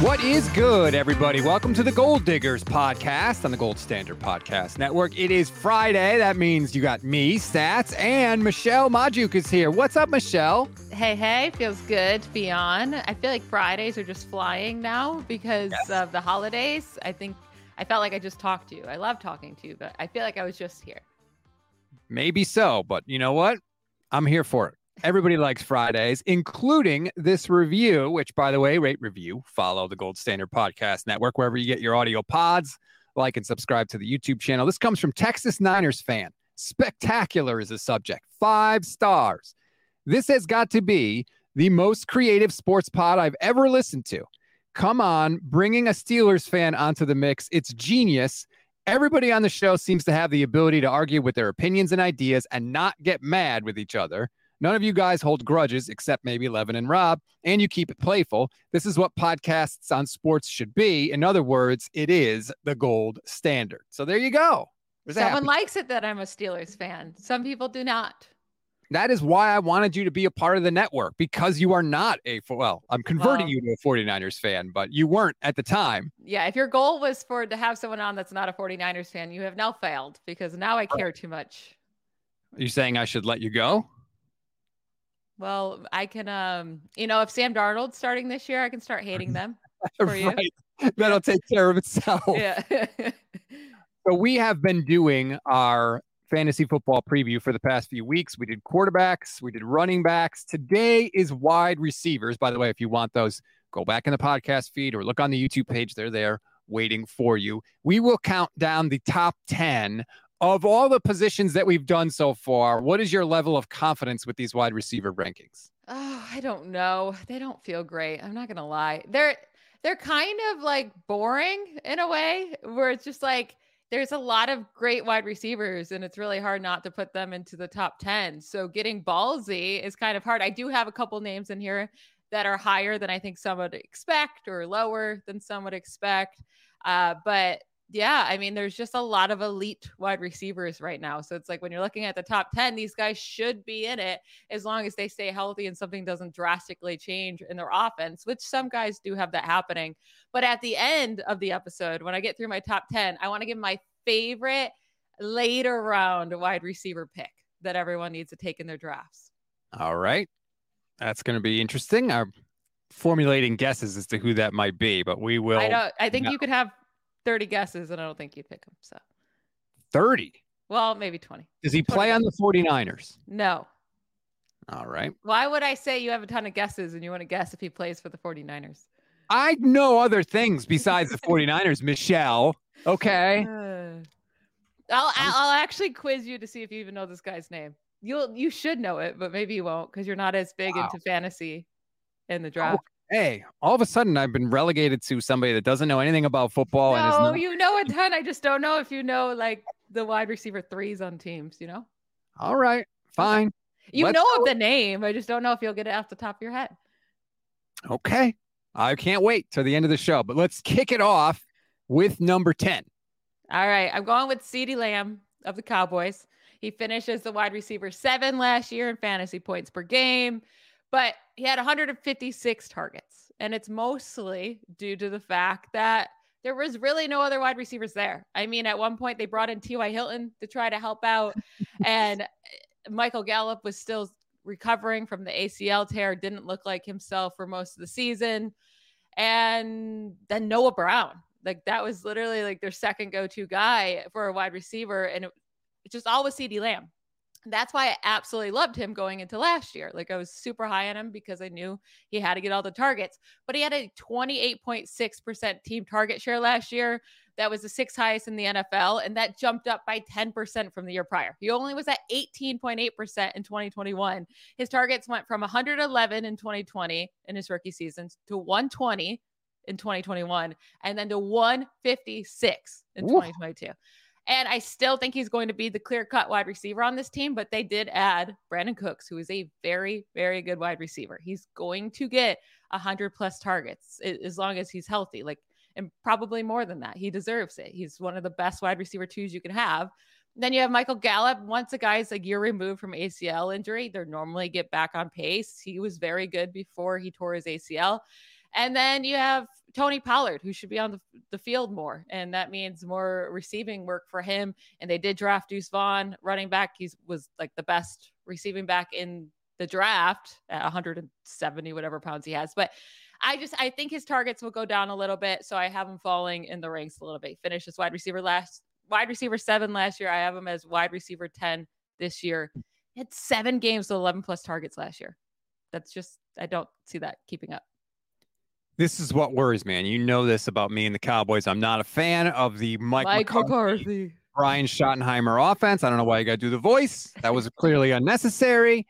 What is good, everybody? Welcome to the Gold Diggers podcast on the Gold Standard Podcast Network. It is Friday. That means you got me, Stats, and Michelle Magdziuk is here. What's up, Michelle? Hey, hey, feels good to be on. I feel like Fridays are just flying now because yes. of the holidays. I think I felt like I just talked to you. I love talking to you, but I feel like I was just here. Maybe so, but you know what? I'm here for it. Everybody likes Fridays, including this review, which, by the way, rate review, follow the Gold Standard Podcast Network wherever you get your audio pods. Like and subscribe to the YouTube channel. This comes from Texas Niners fan. Spectacular is the subject. Five stars. This has got to be the most creative sports pod I've ever listened to. Come on, bringing a Steelers fan onto the mix. It's genius. Everybody on the show seems to have the ability to argue with their opinions and ideas and not get mad with each other. None of you guys hold grudges except maybe Levin and Rob, and you keep it playful. This is what podcasts on sports should be. In other words, it is the gold standard. So there you go. Someone likes it that I'm a Steelers fan. Some people do not. That is why I wanted you to be a part of the network because you are not a well, I'm converting well, you to a 49ers fan, but you weren't at the time. Yeah, if your goal was for to have someone on that's not a 49ers fan, you have now failed because now I care too much. Are you saying I should let you go? Well, I can, um, you know, if Sam Darnold's starting this year, I can start hating them for right. you. That'll take care of itself. Yeah. so we have been doing our fantasy football preview for the past few weeks. We did quarterbacks, we did running backs. Today is wide receivers. By the way, if you want those, go back in the podcast feed or look on the YouTube page. They're there waiting for you. We will count down the top 10 of all the positions that we've done so far, what is your level of confidence with these wide receiver rankings? Oh, I don't know. They don't feel great. I'm not gonna lie. They're they're kind of like boring in a way where it's just like there's a lot of great wide receivers and it's really hard not to put them into the top 10. So getting ballsy is kind of hard. I do have a couple names in here that are higher than I think some would expect or lower than some would expect. Uh, but yeah, I mean, there's just a lot of elite wide receivers right now. So it's like when you're looking at the top 10, these guys should be in it as long as they stay healthy and something doesn't drastically change in their offense, which some guys do have that happening. But at the end of the episode, when I get through my top 10, I want to give my favorite later round wide receiver pick that everyone needs to take in their drafts. All right. That's going to be interesting. I'm formulating guesses as to who that might be, but we will. I don't, I think you could have 30 guesses and I don't think you'd pick him. So 30. Well, maybe 20. Does he play on the 49ers? No. All right. Why would I say you have a ton of guesses and you want to guess if he plays for the 49ers? I know other things besides the 49ers, Michelle. Okay. Uh, I'll I'll actually quiz you to see if you even know this guy's name. You'll you should know it, but maybe you won't because you're not as big wow. into fantasy in the draft hey, all of a sudden I've been relegated to somebody that doesn't know anything about football. No, and is not- you know a ton. I just don't know if you know like the wide receiver threes on teams, you know? All right, fine. You Let's know go. of the name. I just don't know if you'll get it off the top of your head. Okay. I can't wait till the end of the show, but let's kick it off with number 10. All right. I'm going with CeeDee Lamb of the Cowboys. He finished as the wide receiver seven last year in fantasy points per game but he had 156 targets. And it's mostly due to the fact that there was really no other wide receivers there. I mean, at one point they brought in T.Y. Hilton to try to help out, and eh, Michael Gallup was still recovering from the ACL tear, didn't look like himself for most of the season. And then Noah Brown, like that was literally like their second go to guy for a wide receiver. And it, it just all was CeeDee Lamb. That's why I absolutely loved him going into last year. Like I was super high on him because I knew he had to get all the targets, but he had a 28.6% team target share last year. That was the sixth highest in the NFL, and that jumped up by 10% from the year prior. He only was at 18.8% in 2021. His targets went from 111 in 2020 in his rookie seasons to 120 in 2021 and then to 156 in Ooh. 2022. And I still think he's going to be the clear cut wide receiver on this team, but they did add Brandin Cooks, who is a very, very good wide receiver. He's going to get 100 plus targets as long as he's healthy, like, and probably more than that. He deserves it. He's one of the best wide receiver twos you can have. Then you have Michael Gallup. Once a guy's a year removed from ACL injury, they normally get back on pace. He was very good before he tore his ACL. And then you have Tony Pollard, who should be on the, the field more. And that means more receiving work for him. And they did draft Deuce Vaughn, running back. He was like the best receiving back in the draft at 170, whatever pounds he has. But I just I think his targets will go down a little bit. So I have him falling in the ranks a little bit. Finished as wide receiver last wide receiver seven last year. I have him as wide receiver 10 this year. He had seven games with 11 plus targets last year. That's just I don't see that keeping up. This is what worries me, and you know this about me and the Cowboys. I'm not a fan of the Mike, Mike McCarthy, McCarthy, Brian Schottenheimer offense. I don't know why you got to do the voice. That was clearly unnecessary.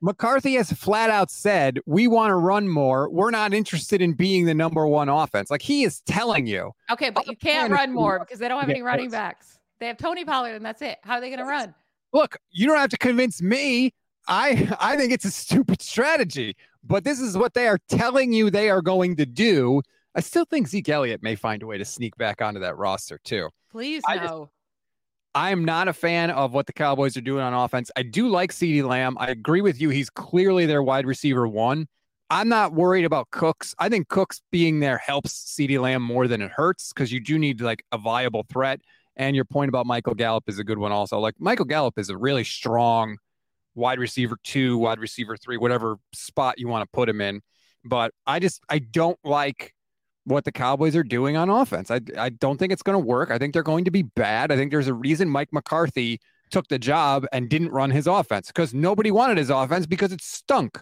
McCarthy has flat out said, We want to run more. We're not interested in being the number one offense. Like he is telling you. Okay, but you can't run more because they don't have any running backs. They have Tony Pollard, and that's it. How are they going to run? Look, you don't have to convince me. I I think it's a stupid strategy but this is what they are telling you they are going to do. I still think Zeke Elliott may find a way to sneak back onto that roster too. Please I no. I am not a fan of what the Cowboys are doing on offense. I do like CeeDee Lamb. I agree with you. He's clearly their wide receiver one. I'm not worried about Cooks. I think Cooks being there helps CeeDee Lamb more than it hurts because you do need like a viable threat. And your point about Michael Gallup is a good one also. Like Michael Gallup is a really strong wide receiver two, wide receiver three, whatever spot you want to put him in. But I just I don't like what the Cowboys are doing on offense. I I don't think it's going to work. I think they're going to be bad. I think there's a reason Mike McCarthy took the job and didn't run his offense because nobody wanted his offense because it stunk.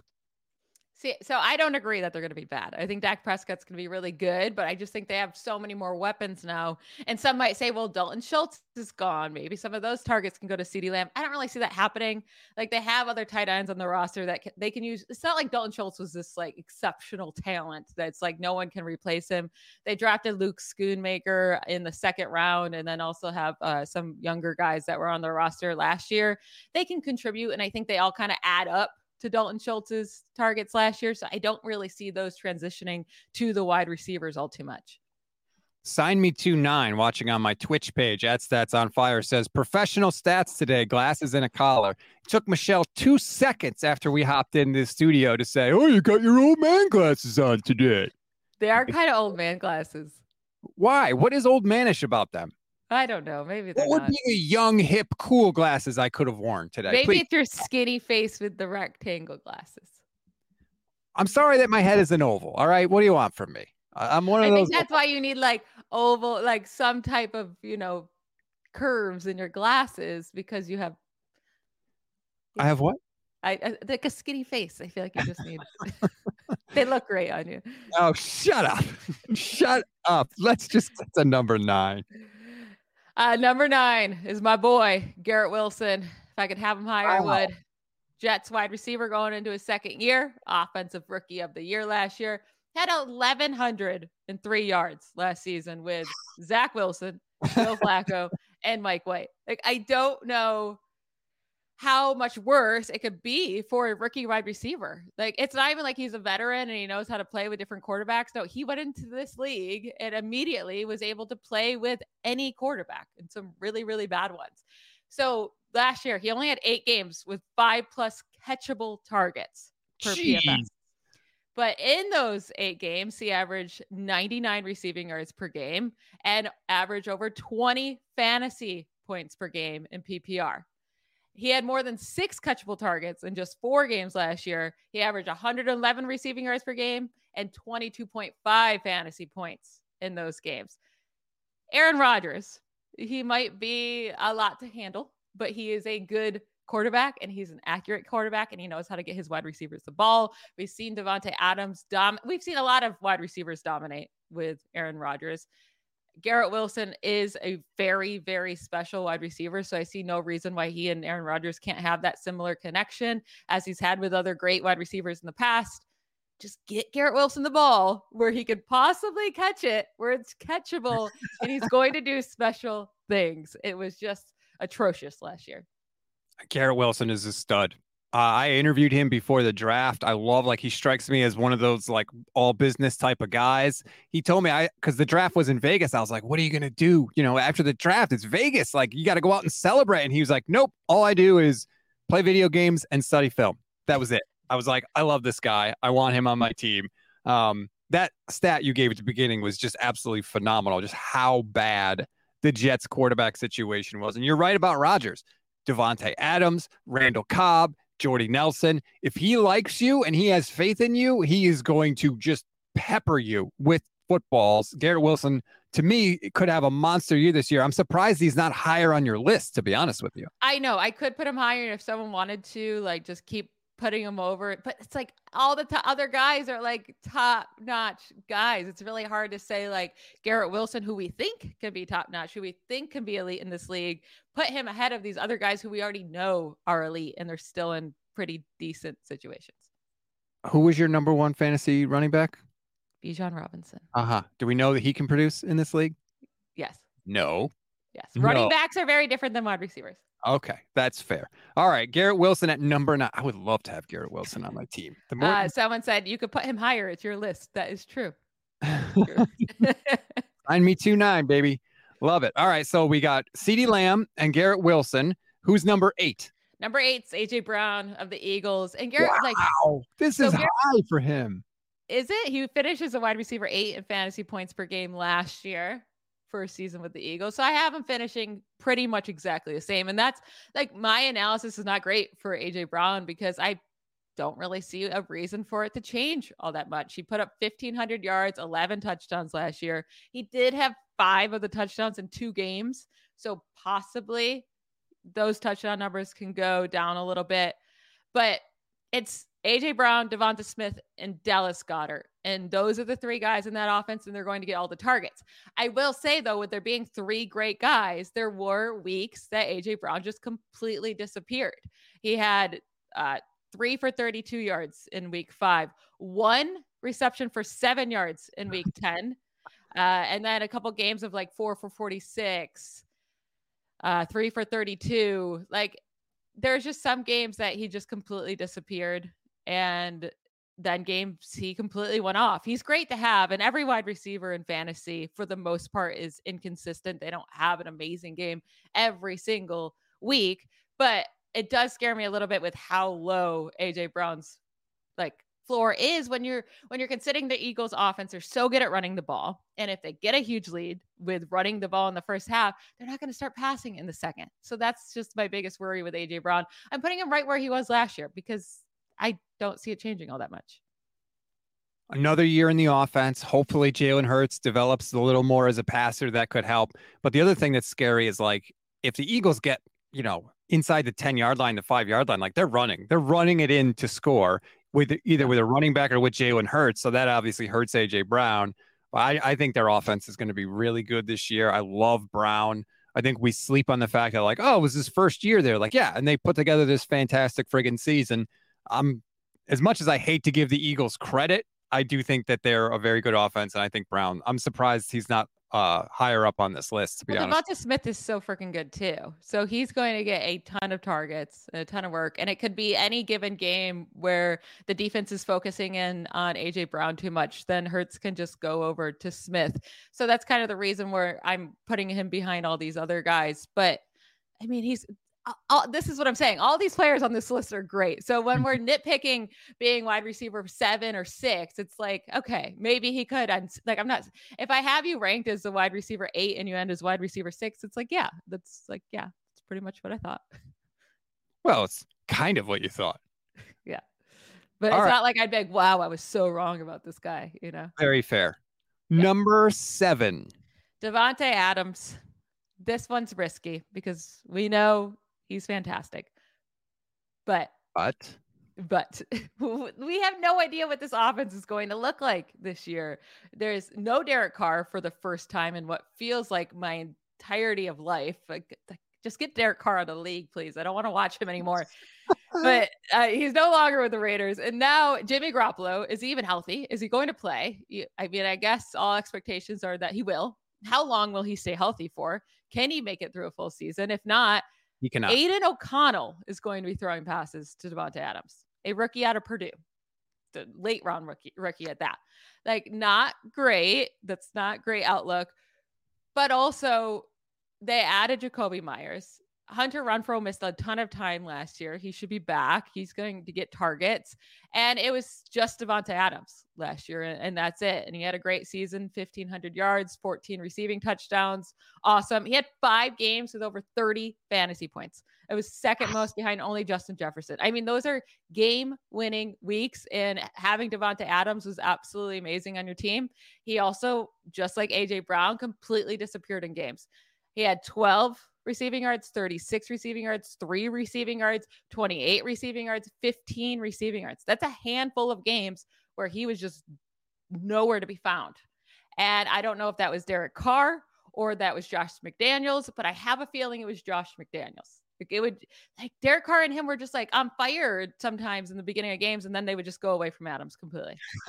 See, so I don't agree that they're going to be bad. I think Dak Prescott's going to be really good, but I just think they have so many more weapons now. And some might say, well, Dalton Schultz is gone. Maybe some of those targets can go to CeeDee Lamb. I don't really see that happening. Like they have other tight ends on the roster that can, they can use. It's not like Dalton Schultz was this like exceptional talent that's like no one can replace him. They drafted Luke Schoonmaker in the second round and then also have uh, some younger guys that were on the roster last year. They can contribute. And I think they all kind of add up to Dalton Schultz's targets last year. So I don't really see those transitioning to the wide receivers all too much. Sign me two nine watching on my Twitch page at Stats on Fire says professional stats today, glasses and a collar. It took Michelle two seconds after we hopped in the studio to say, Oh, you got your old man glasses on today. They are kind of old man glasses. Why? What is old manish about them? I don't know. Maybe what would not. be the young, hip, cool glasses I could have worn today? Maybe Please. it's your skinny face with the rectangle glasses. I'm sorry that my head is an oval. All right, what do you want from me? I'm one of I those. that's why you need like oval, like some type of you know curves in your glasses because you have. I have what? I, I like a skinny face. I feel like you just need. they look great on you. Oh, shut up! shut up! Let's just get to number nine. Uh, number nine is my boy, Garrett Wilson. If I could have him higher. I would. Jets wide receiver going into his second year, offensive rookie of the year last year. Had 1,103 yards last season with Zach Wilson, Joe Flacco, and Mike White. Like, I don't know how much worse it could be for a rookie wide receiver. Like it's not even like he's a veteran and he knows how to play with different quarterbacks. No, he went into this league and immediately was able to play with any quarterback and some really, really bad ones. So last year he only had eight games with five plus catchable targets per Jeez. PFF. But in those eight games, he averaged 99 receiving yards per game and averaged over 20 fantasy points per game in PPR. He had more than six catchable targets in just four games last year. He averaged 111 receiving yards per game and 22.5 fantasy points in those games. Aaron Rodgers, he might be a lot to handle, but he is a good quarterback and he's an accurate quarterback and he knows how to get his wide receivers the ball. We've seen Davante Adams dom we've seen a lot of wide receivers dominate with Aaron Rodgers. Garrett Wilson is a very, very special wide receiver. So I see no reason why he and Aaron Rodgers can't have that similar connection as he's had with other great wide receivers in the past. Just get Garrett Wilson the ball where he could possibly catch it, where it's catchable, and he's going to do special things. It was just atrocious last year. Garrett Wilson is a stud. Uh, I interviewed him before the draft. I love like he strikes me as one of those like all business type of guys. He told me I because the draft was in Vegas. I was like, "What are you gonna do?" You know, after the draft, it's Vegas. Like you got to go out and celebrate. And he was like, "Nope. All I do is play video games and study film." That was it. I was like, "I love this guy. I want him on my team." Um, that stat you gave at the beginning was just absolutely phenomenal. Just how bad the Jets quarterback situation was. And you're right about Rodgers. Davante Adams, Randall Cobb, Jordy Nelson. If he likes you and he has faith in you, he is going to just pepper you with footballs. Garrett Wilson, to me, could have a monster year this year. I'm surprised he's not higher on your list, to be honest with you. I know I could put him higher if someone wanted to, like, just keep putting him over. But it's like all the t- other guys are like top notch guys. It's really hard to say like Garrett Wilson, who we think can be top notch, who we think can be elite in this league, put him ahead of these other guys who we already know are elite and they're still in pretty decent situations. Who was your number one fantasy running back? Bijan Robinson. Uh huh. Do we know that he can produce in this league? Yes. No. Yes. Running No. backs are very different than wide receivers. Okay, that's fair. All right, Garrett Wilson at number nine. I would love to have Garrett Wilson on my team. The more Uh, someone said you could put him higher. It's your list. That is true. Sign me two nine, baby. Love it. All right, so we got CeeDee Lamb and Garrett Wilson. Who's number eight? Number eight's AJ Brown of the Eagles. And Garrett, like, Wow, this So is Garrett- high for him. is it? He finishes as a wide receiver eight in fantasy points per game last year a season with the Eagles. So I have him finishing pretty much exactly the same. And that's like my analysis is not great for AJ Brown because I don't really see a reason for it to change all that much. He put up 1,500 yards, 11 touchdowns last year. He did have five of the touchdowns in two games. So possibly those touchdown numbers can go down a little bit. But it's AJ Brown, Devonta Smith, and Dallas Goedert. And those are the three guys in that offense, and they're going to get all the targets. I will say, though, with there being three great guys, there were weeks that AJ Brown just completely disappeared. He had uh, three for 32 yards in week five, one reception for seven yards in week 10, uh, and then a couple games of like four for 46, uh, three for 32. Like, there's just some games that he just completely disappeared and then games he completely went off. He's great to have, and every wide receiver in fantasy, for the most part, is inconsistent. They don't have an amazing game every single week, but it does scare me a little bit with how low AJ Brown's like floor is when you're when you're considering the Eagles offense they're so good at running the ball and if they get a huge lead with running the ball in the first half they're not going to start passing in the second so that's just my biggest worry with AJ Brown I'm putting him right where he was last year because I don't see it changing all that much Another year in the offense. Hopefully, Jalen Hurts develops a little more as a passer that could help. But the other thing that's scary is like if the Eagles get, you know, inside the 10 yard line, the five yard line, like they're running, they're running it in to score with either with a running back or with Jalen Hurts. So that obviously hurts AJ Brown. I, I think their offense is going to be really good this year. I love Brown. I think we sleep on the fact that like, oh, it was his first year there. Like, yeah, and they put together this fantastic friggin' season. I'm as much as I hate to give the Eagles credit, I do think that they're a very good offense, and I think Brown. I'm surprised he's not uh, higher up on this list. To be well, honest, Devonta Smith is so freaking good too. So he's going to get a ton of targets, a ton of work, and it could be any given game where the defense is focusing in on AJ Brown too much. Then Hurts can just go over to Smith. So that's kind of the reason where I'm putting him behind all these other guys. But I mean, he's all- this is what I'm saying. All these players on this list are great. So when we're nitpicking being wide receiver seven or six, it's like, okay, maybe he could. I'm like, I'm not, if I have you ranked as the wide receiver eight and you end as wide receiver six, it's like, yeah, that's like, yeah, it's pretty much what I thought. well, it's kind of what you thought. Yeah. But All it's right. not like I'd be like, wow, I was so wrong about this guy, you know? Very fair. Yeah. Number seven. Davante Adams. This one's risky because we know he's fantastic. But but but we have no idea what this offense is going to look like this year. There's no Derek Carr for the first time in what feels like my entirety of life. Like, just get Derek Carr out of the league, please. I don't want to watch him anymore. but uh, he's no longer with the Raiders. And now Jimmy Garoppolo is he even healthy? Is he going to play? I mean, I guess all expectations are that he will. How long will he stay healthy for? Can he make it through a full season? If not, he cannot. Aidan O'Connell is going to be throwing passes to Davante Adams, a rookie out of Purdue, the late round rookie, rookie at that. Like, not great. That's not great outlook. But also, they added Jakobi Meyers. Hunter Renfrow missed a ton of time last year. He should be back. He's going to get targets. And it was just Davante Adams last year, and that's it. And he had a great season 1,500 yards, 14 receiving touchdowns. Awesome. He had five games with over 30 fantasy points. It was second most behind only Justin Jefferson. I mean, those are game winning weeks, and having Davante Adams was absolutely amazing on your team. He also, just like AJ Brown, completely disappeared in games. He had 12 receiving yards, 36 receiving yards, three receiving yards, 28 receiving yards, 15 receiving yards. That's a handful of games where he was just nowhere to be found. And I don't know if that was Derek Carr or that was Josh McDaniels, but I have a feeling it was Josh McDaniels. It would like Derek Carr and him were just like on fire sometimes in the beginning of games, and then they would just go away from Adams completely.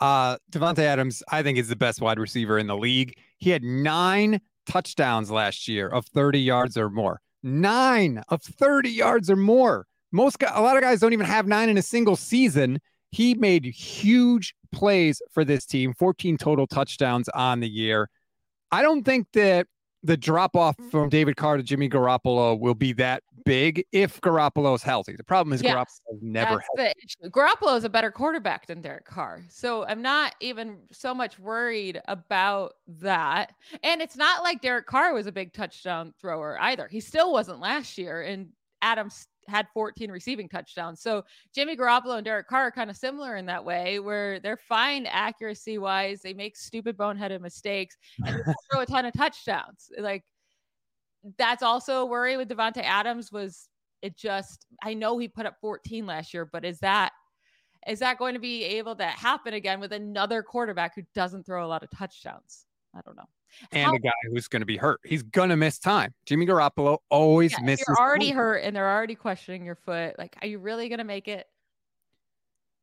uh Davante Adams, I think, is the best wide receiver in the league. He had nine touchdowns last year of 30 yards or more. Nine of 30 yards or more. Most a lot of guys don't even have nine in a single season. He made huge plays for this team, 14 total touchdowns on the year. I don't think that the drop off from David Carr to Jimmy Garoppolo will be that big if Garoppolo is healthy. The problem is yes, Garoppolo never healthy. Garoppolo is a better quarterback than Derek Carr. So I'm not even so much worried about that. And it's not like Derek Carr was a big touchdown thrower either. He still wasn't last year. And Adams had 14 receiving touchdowns. So Jimmy Garoppolo and Derek Carr are kind of similar in that way, where they're fine accuracy wise. They make stupid boneheaded mistakes and throw a ton of touchdowns. Like that's also a worry with Davante Adams was it just I know he put up 14 last year, but is that is that going to be able to happen again with another quarterback who doesn't throw a lot of touchdowns? I don't know and How- a guy who's going to be hurt. He's going to miss time. Jimmy Garoppolo always yeah, misses. You're already time. hurt, and they're already questioning your foot. Like, are you really going to make it?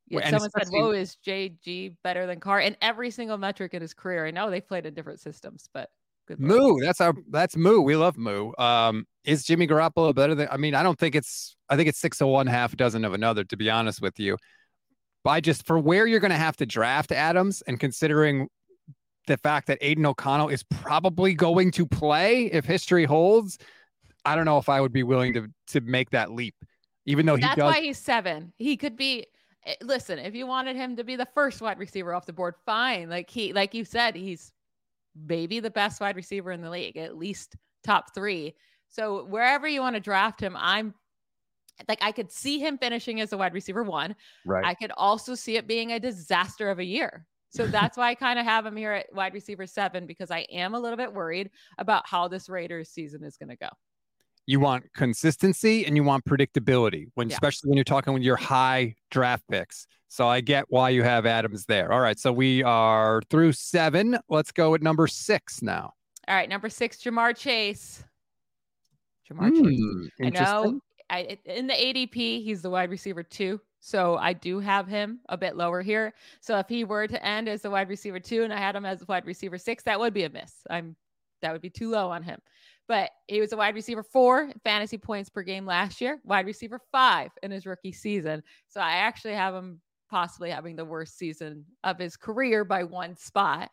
Yeah, someone said, "Whoa, is JG better than Carr?" In every single metric in his career, I know they played in different systems, but good. Moo, that's our that's Moo. We love Moo. Um, is Jimmy Garoppolo better than? I mean, I don't think it's. I think it's six of one, half a dozen of another. To be honest with you, by just for where you're going to have to draft Adams, and considering the fact that Aidan O'Connell is probably going to play if history holds, I don't know if I would be willing to to make that leap. Even though he That's does- why he's seven. He could be eh, listen, if you wanted him to be the first wide receiver off the board, fine. Like he like you said, he's maybe the best wide receiver in the league, at least top three. So wherever you want to draft him, I'm like I could see him finishing as a wide receiver one. Right. I could also see it being a disaster of a year. So that's why I kind of have him here at wide receiver seven because I am a little bit worried about how this Raiders season is going to go. You want consistency and you want predictability when, yeah. especially when you're talking with your high draft picks. So I get why you have Adams there. All right. So we are through seven. Let's go at number six now. All right. Number six, Ja'Marr Chase. Ja'Marr mm, Chase. I know I, in the ADP, he's the wide receiver two. So I do have him a bit lower here. So if he were to end as the wide receiver two and I had him as wide receiver six, that would be a miss. I'm that would be too low on him. But he was a wide receiver four fantasy points per game last year, wide receiver five in his rookie season. So I actually have him possibly having the worst season of his career by one spot.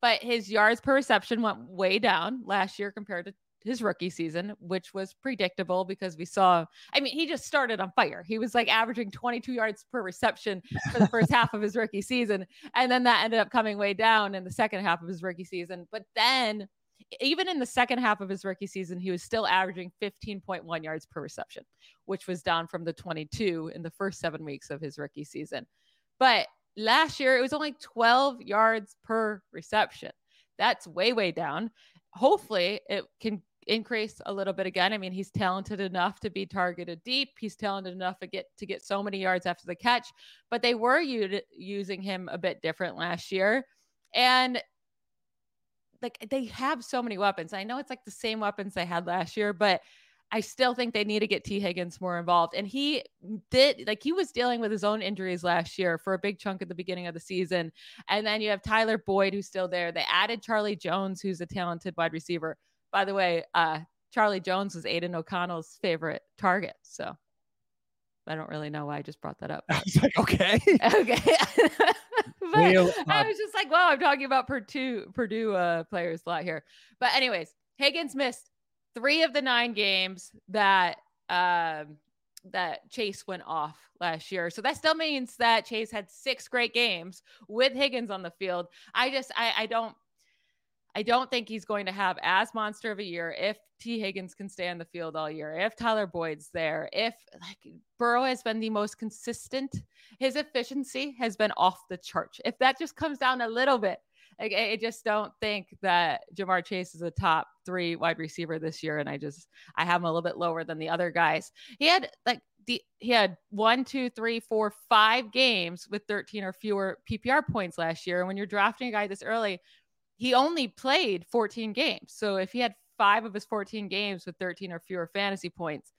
But his yards per reception went way down last year compared to his rookie season, which was predictable because we saw, I mean, he just started on fire. He was like averaging 22 yards per reception for the first half of his rookie season. And then that ended up coming way down in the second half of his rookie season. But then, even in the second half of his rookie season, he was still averaging 15.1 yards per reception, which was down from the 22 in the first seven weeks of his rookie season. But last year, it was only 12 yards per reception. That's way, way down. Hopefully, it can increase a little bit again. I mean, he's talented enough to be targeted deep. He's talented enough to get to get so many yards after the catch, but they were u- using him a bit different last year. And like they have so many weapons. I know it's like the same weapons they had last year, but I still think they need to get Tee Higgins more involved. And he did, like, he was dealing with his own injuries last year for a big chunk at the beginning of the season. And then you have Tyler Boyd, who's still there. They added Charlie Jones, who's a talented wide receiver. By the way, uh, Charlie Jones was Aidan O'Connell's favorite target. So I don't really know why I just brought that up. I was like, okay. okay. but Real, I uh, was just like, wow, I'm talking about Purdue Purdue uh, players a lot here. But anyways, Higgins missed three of the nine games that um, that Chase went off last year. So that still means that Chase had six great games with Higgins on the field. I just I, I don't I don't think he's going to have as monster of a year if Tee Higgins can stay on the field all year, if Tyler Boyd's there, if like Burrow has been the most consistent, his efficiency has been off the chart. If that just comes down a little bit, like, I I just don't think that Ja'Marr Chase is a top three wide receiver this year. And I just, I have him a little bit lower than the other guys. He had like, the, he had one, two, three, four, five games with 13 or fewer PPR points last year. And when you're drafting a guy this early, he only played 14 games. So if he had five of his 14 games with 13 or fewer fantasy points,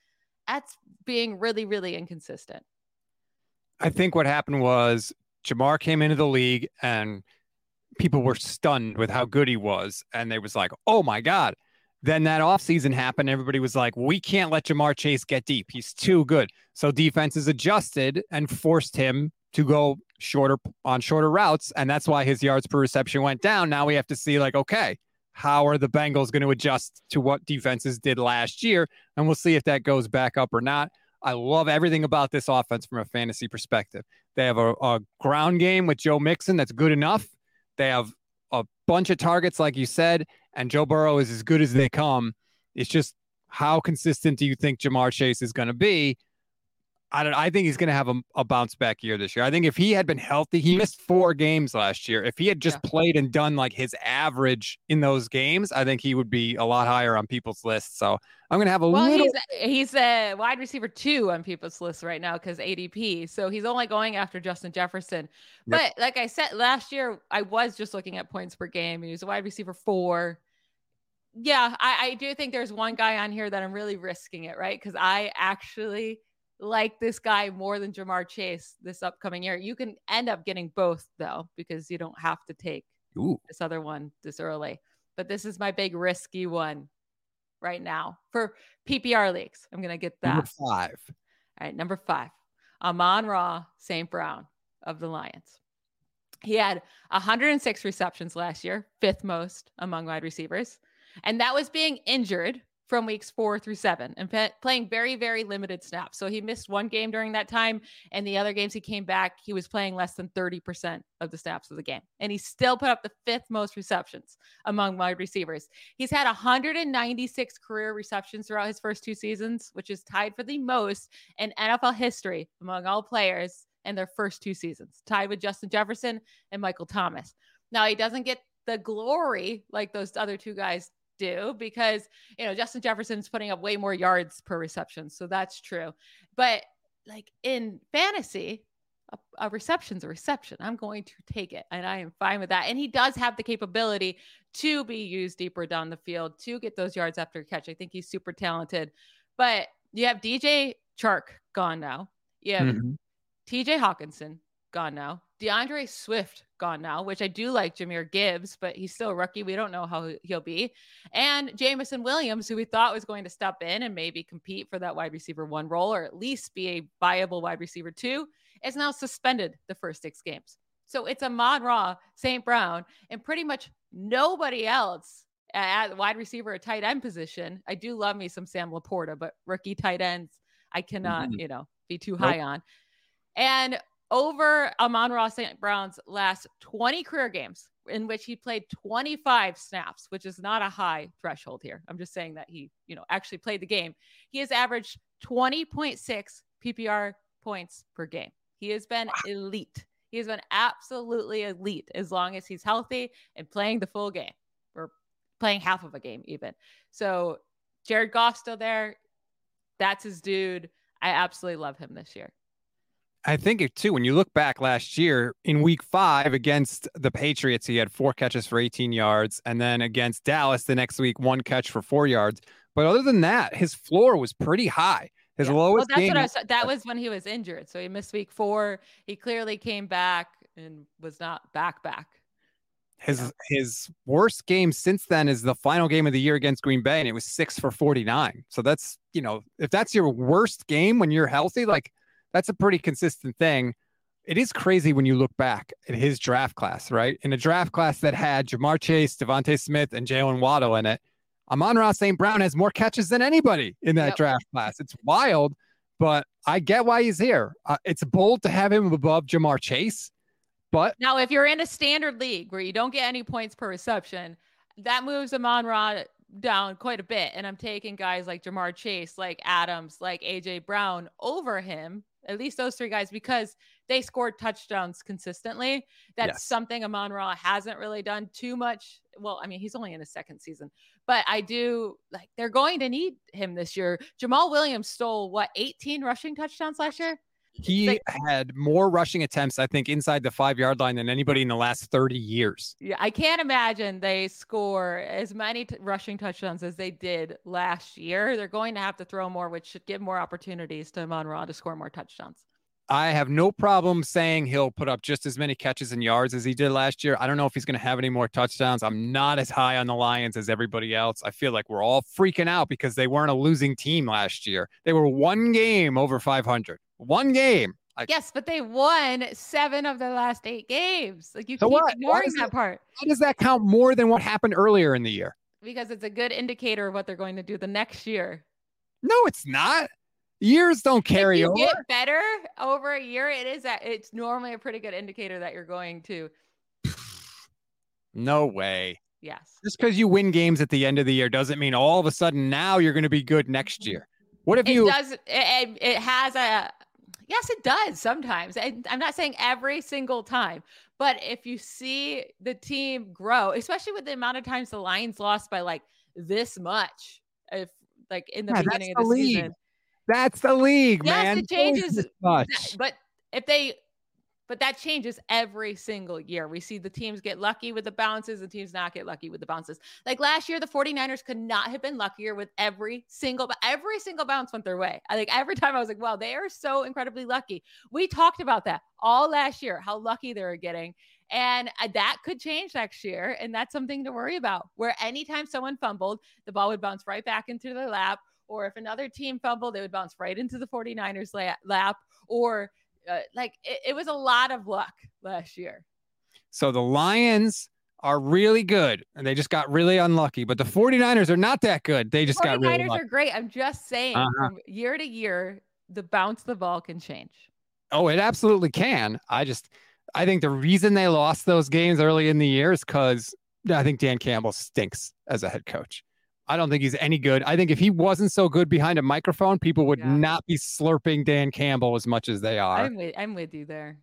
that's being really, really inconsistent. I think what happened was Ja'Marr came into the league and people were stunned with how good he was. And they was like, oh my God. Then that offseason happened. Everybody was like, we can't let Ja'Marr Chase get deep. He's too good. So defenses adjusted and forced him to go shorter on shorter routes. And that's why his yards per reception went down. Now we have to see, like, okay, how are the Bengals going to adjust to what defenses did last year? And we'll see if that goes back up or not. I love everything about this offense from a fantasy perspective. They have a, a ground game with Joe Mixon that's good enough. They have a bunch of targets, like you said, and Joe Burrow is as good as they come. It's just how consistent do you think Ja'Marr Chase is going to be? I don't. I think he's going to have a, a, bounce back year this year. I think if he had been healthy, he missed four games last year. If he had just yeah. played and done like his average in those games, I think he would be a lot higher on people's lists. So I'm going to have a well, little. He's, he's a wide receiver two on people's lists right now because ADP. So he's only going after Justin Jefferson. Yep. But like I said last year, I was just looking at points per game. He was a wide receiver four. Yeah, I, I do think there's one guy on here that I'm really risking it, right? Because I actually like this guy more than Ja'Marr Chase this upcoming year. You can end up getting both though, because you don't have to take Ooh. this other one this early. But this is my big risky one right now for PPR leagues. I'm gonna get that. Number five. All right, number five. Amon Ra St. Brown of the Lions. He had 106 receptions last year, fifth most among wide receivers. And that was being injured from weeks four through seven and pe- playing very, very limited snaps. So he missed one game during that time. And the other games he came back, he was playing less than 30% of the snaps of the game. And he still put up the fifth most receptions among wide receivers. He's had 196 career receptions throughout his first two seasons, which is tied for the most in NFL history among all players in their first two seasons, tied with Justin Jefferson and Michael Thomas. Now, he doesn't get the glory like those other two guys do because you know Justin Jefferson's putting up way more yards per reception, so that's true. But like in fantasy, a, a, reception's a reception. I'm going to take it, and I am fine with that. And he does have the capability to be used deeper down the field to get those yards after catch. I think he's super talented. But you have DJ Chark gone now. You have mm-hmm. TJ Hockenson gone now. D'Andre Swift gone now, which I do like Jahmyr Gibbs, but he's still a rookie. We don't know how he'll be. And Jameson Williams, who we thought was going to step in and maybe compete for that wide receiver one role or at least be a viable wide receiver two, is now suspended the first six games. So it's Amon Ra, St. Brown, and pretty much nobody else at wide receiver or tight end position. I do love me some Sam LaPorta, but rookie tight ends, I cannot, mm-hmm. you know, be too nope. high on. And over Amon-Ra St. Brown's last 20 career games in which he played 25 snaps, which is not a high threshold here. I'm just saying that he, you know, actually played the game. He has averaged 20.6 PPR points per game. He has been elite. He has been absolutely elite as long as he's healthy and playing the full game or playing half of a game even. So Jared Goff still there. That's his dude. I absolutely love him this year. I think it too. When you look back last year in week five against the Patriots, he had four catches for 18 yards. And then against Dallas the next week, one catch for four yards. But other than that, his floor was pretty high. His yeah. lowest well, I was, that was when he was injured. So he missed week four. He clearly came back and was not back back. His yeah. his worst game since then is the final game of the year against Green Bay, and it was six for 49. So that's you know, if that's your worst game when you're healthy, like that's a pretty consistent thing. It is crazy when you look back at his draft class, right? In a draft class that had Ja'Marr Chase, DeVonta Smith, and Jaylen Waddle in it Amon-Ra St. Brown has more catches than anybody in that yep. draft class. It's wild, but I get why he's here. Uh, it's bold to have him above Ja'Marr Chase, but now if you're in a standard league where you don't get any points per reception, that moves Amon-Ra down quite a bit. And I'm taking guys like Ja'Marr Chase, like Adams, like AJ Brown over him at least those three guys because they scored touchdowns consistently. That's yes. something Amon Ra hasn't really done too much. Well, I mean, he's only in his second season, but I do like they're going to need him this year. Jamaal Williams stole what 18 rushing touchdowns last year. He had more rushing attempts, I think, inside the five yard line than anybody in the last 30 years. Yeah, I can't imagine they score as many t- rushing touchdowns as they did last year. They're going to have to throw more, which should give more opportunities to Amon Ra to score more touchdowns. I have no problem saying he'll put up just as many catches and yards as he did last year. I don't know if he's going to have any more touchdowns. I'm not as high on the Lions as everybody else. I feel like we're all freaking out because they weren't a losing team last year. They were one game over 500. One game. Yes, but they won seven of the last eight games. Like you so keep what? ignoring that part. How does that count more than what happened earlier in the year? Because it's a good indicator of what they're going to do the next year. No, it's not. Years don't carry if you over. Get better over a year. It is that it's normally a pretty good indicator that you're going to. No way. Yes. Just because you win games at the end of the year doesn't mean all of a sudden now you're going to be good next year. What if it you? Does, it, it has a Yes, it does sometimes. And I'm not saying every single time, but if you see the team grow, especially with the amount of times the Lions lost by like this much, if like in the yeah, beginning of the, the season. That's the league, yes, man. it changes. But if they but that changes every single year. We see the teams get lucky with the bounces and teams not get lucky with the bounces. Like last year, the 49ers could not have been luckier with every single, every single bounce went their way. I like every time I was like, wow, they are so incredibly lucky. We talked about that all last year, how lucky they were getting. And uh, that could change next year. And that's something to worry about. Where anytime someone fumbled, the ball would bounce right back into their lap. Or if another team fumbled, it would bounce right into the 49ers lap. Or uh, like it, it was a lot of luck last year. So the Lions are really good and they just got really unlucky. But the 49ers are not that good. They just got really 49ers are great. I'm just saying uh-huh. from year to year, the bounce the ball can change. Oh, it absolutely can. I just I think the reason they lost those games early in the year is because I think Dan Campbell stinks as a head coach. I don't think he's any good. I think if he wasn't so good behind a microphone, people would yeah. not be slurping Dan Campbell as much as they are. I'm with, I'm with you there.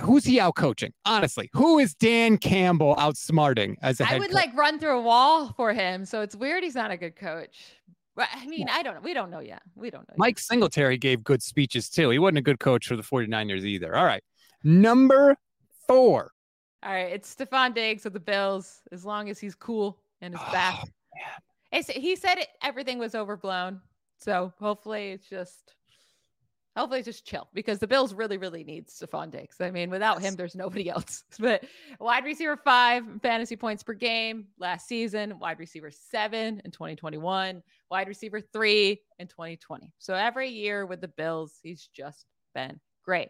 Who's he out coaching? Honestly, who is Dan Campbell outsmarting as a head I would coach? like run through a wall for him. So it's weird he's not a good coach. I mean. I don't know. We don't know yet. We don't know. Mike yet. Singletary gave good speeches too. He wasn't a good coach for the 49ers either. All right. Number four. All right. It's Stefon Diggs of the Bills, as long as he's cool and is oh, back he said it, everything was overblown. So hopefully it's just hopefully it's just chill because the Bills really, really need Stefon Diggs. I mean, without him, there's nobody else. But wide receiver five fantasy points per game last season, wide receiver seven in 2021, wide receiver three in 2020. So every year with the Bills, he's just been great.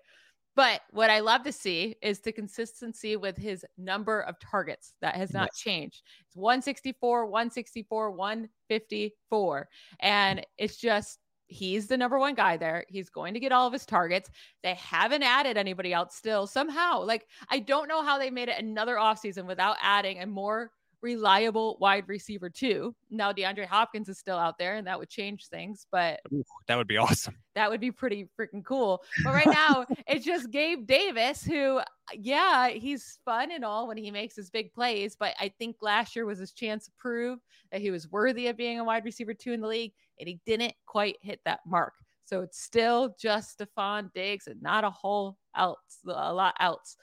But what I love to see is the consistency with his number of targets that has not yes. changed. It's 164, 164, 154. And it's just, he's the number one guy there. He's going to get all of his targets. They haven't added anybody else still somehow. Like, I don't know how they made it another offseason without adding a more reliable wide receiver too. Now DeAndre Hopkins is still out there, and that would change things, but Ooh, that would be awesome. That would be pretty freaking cool. But right now, it's just Gabe Davis, who, uh, yeah, he's fun and all when he makes his big plays. But I think last year was his chance to prove that he was worthy of being a wide receiver two in the league, and he didn't quite hit that mark. So it's still just Stefon Diggs and not a whole else, a lot else.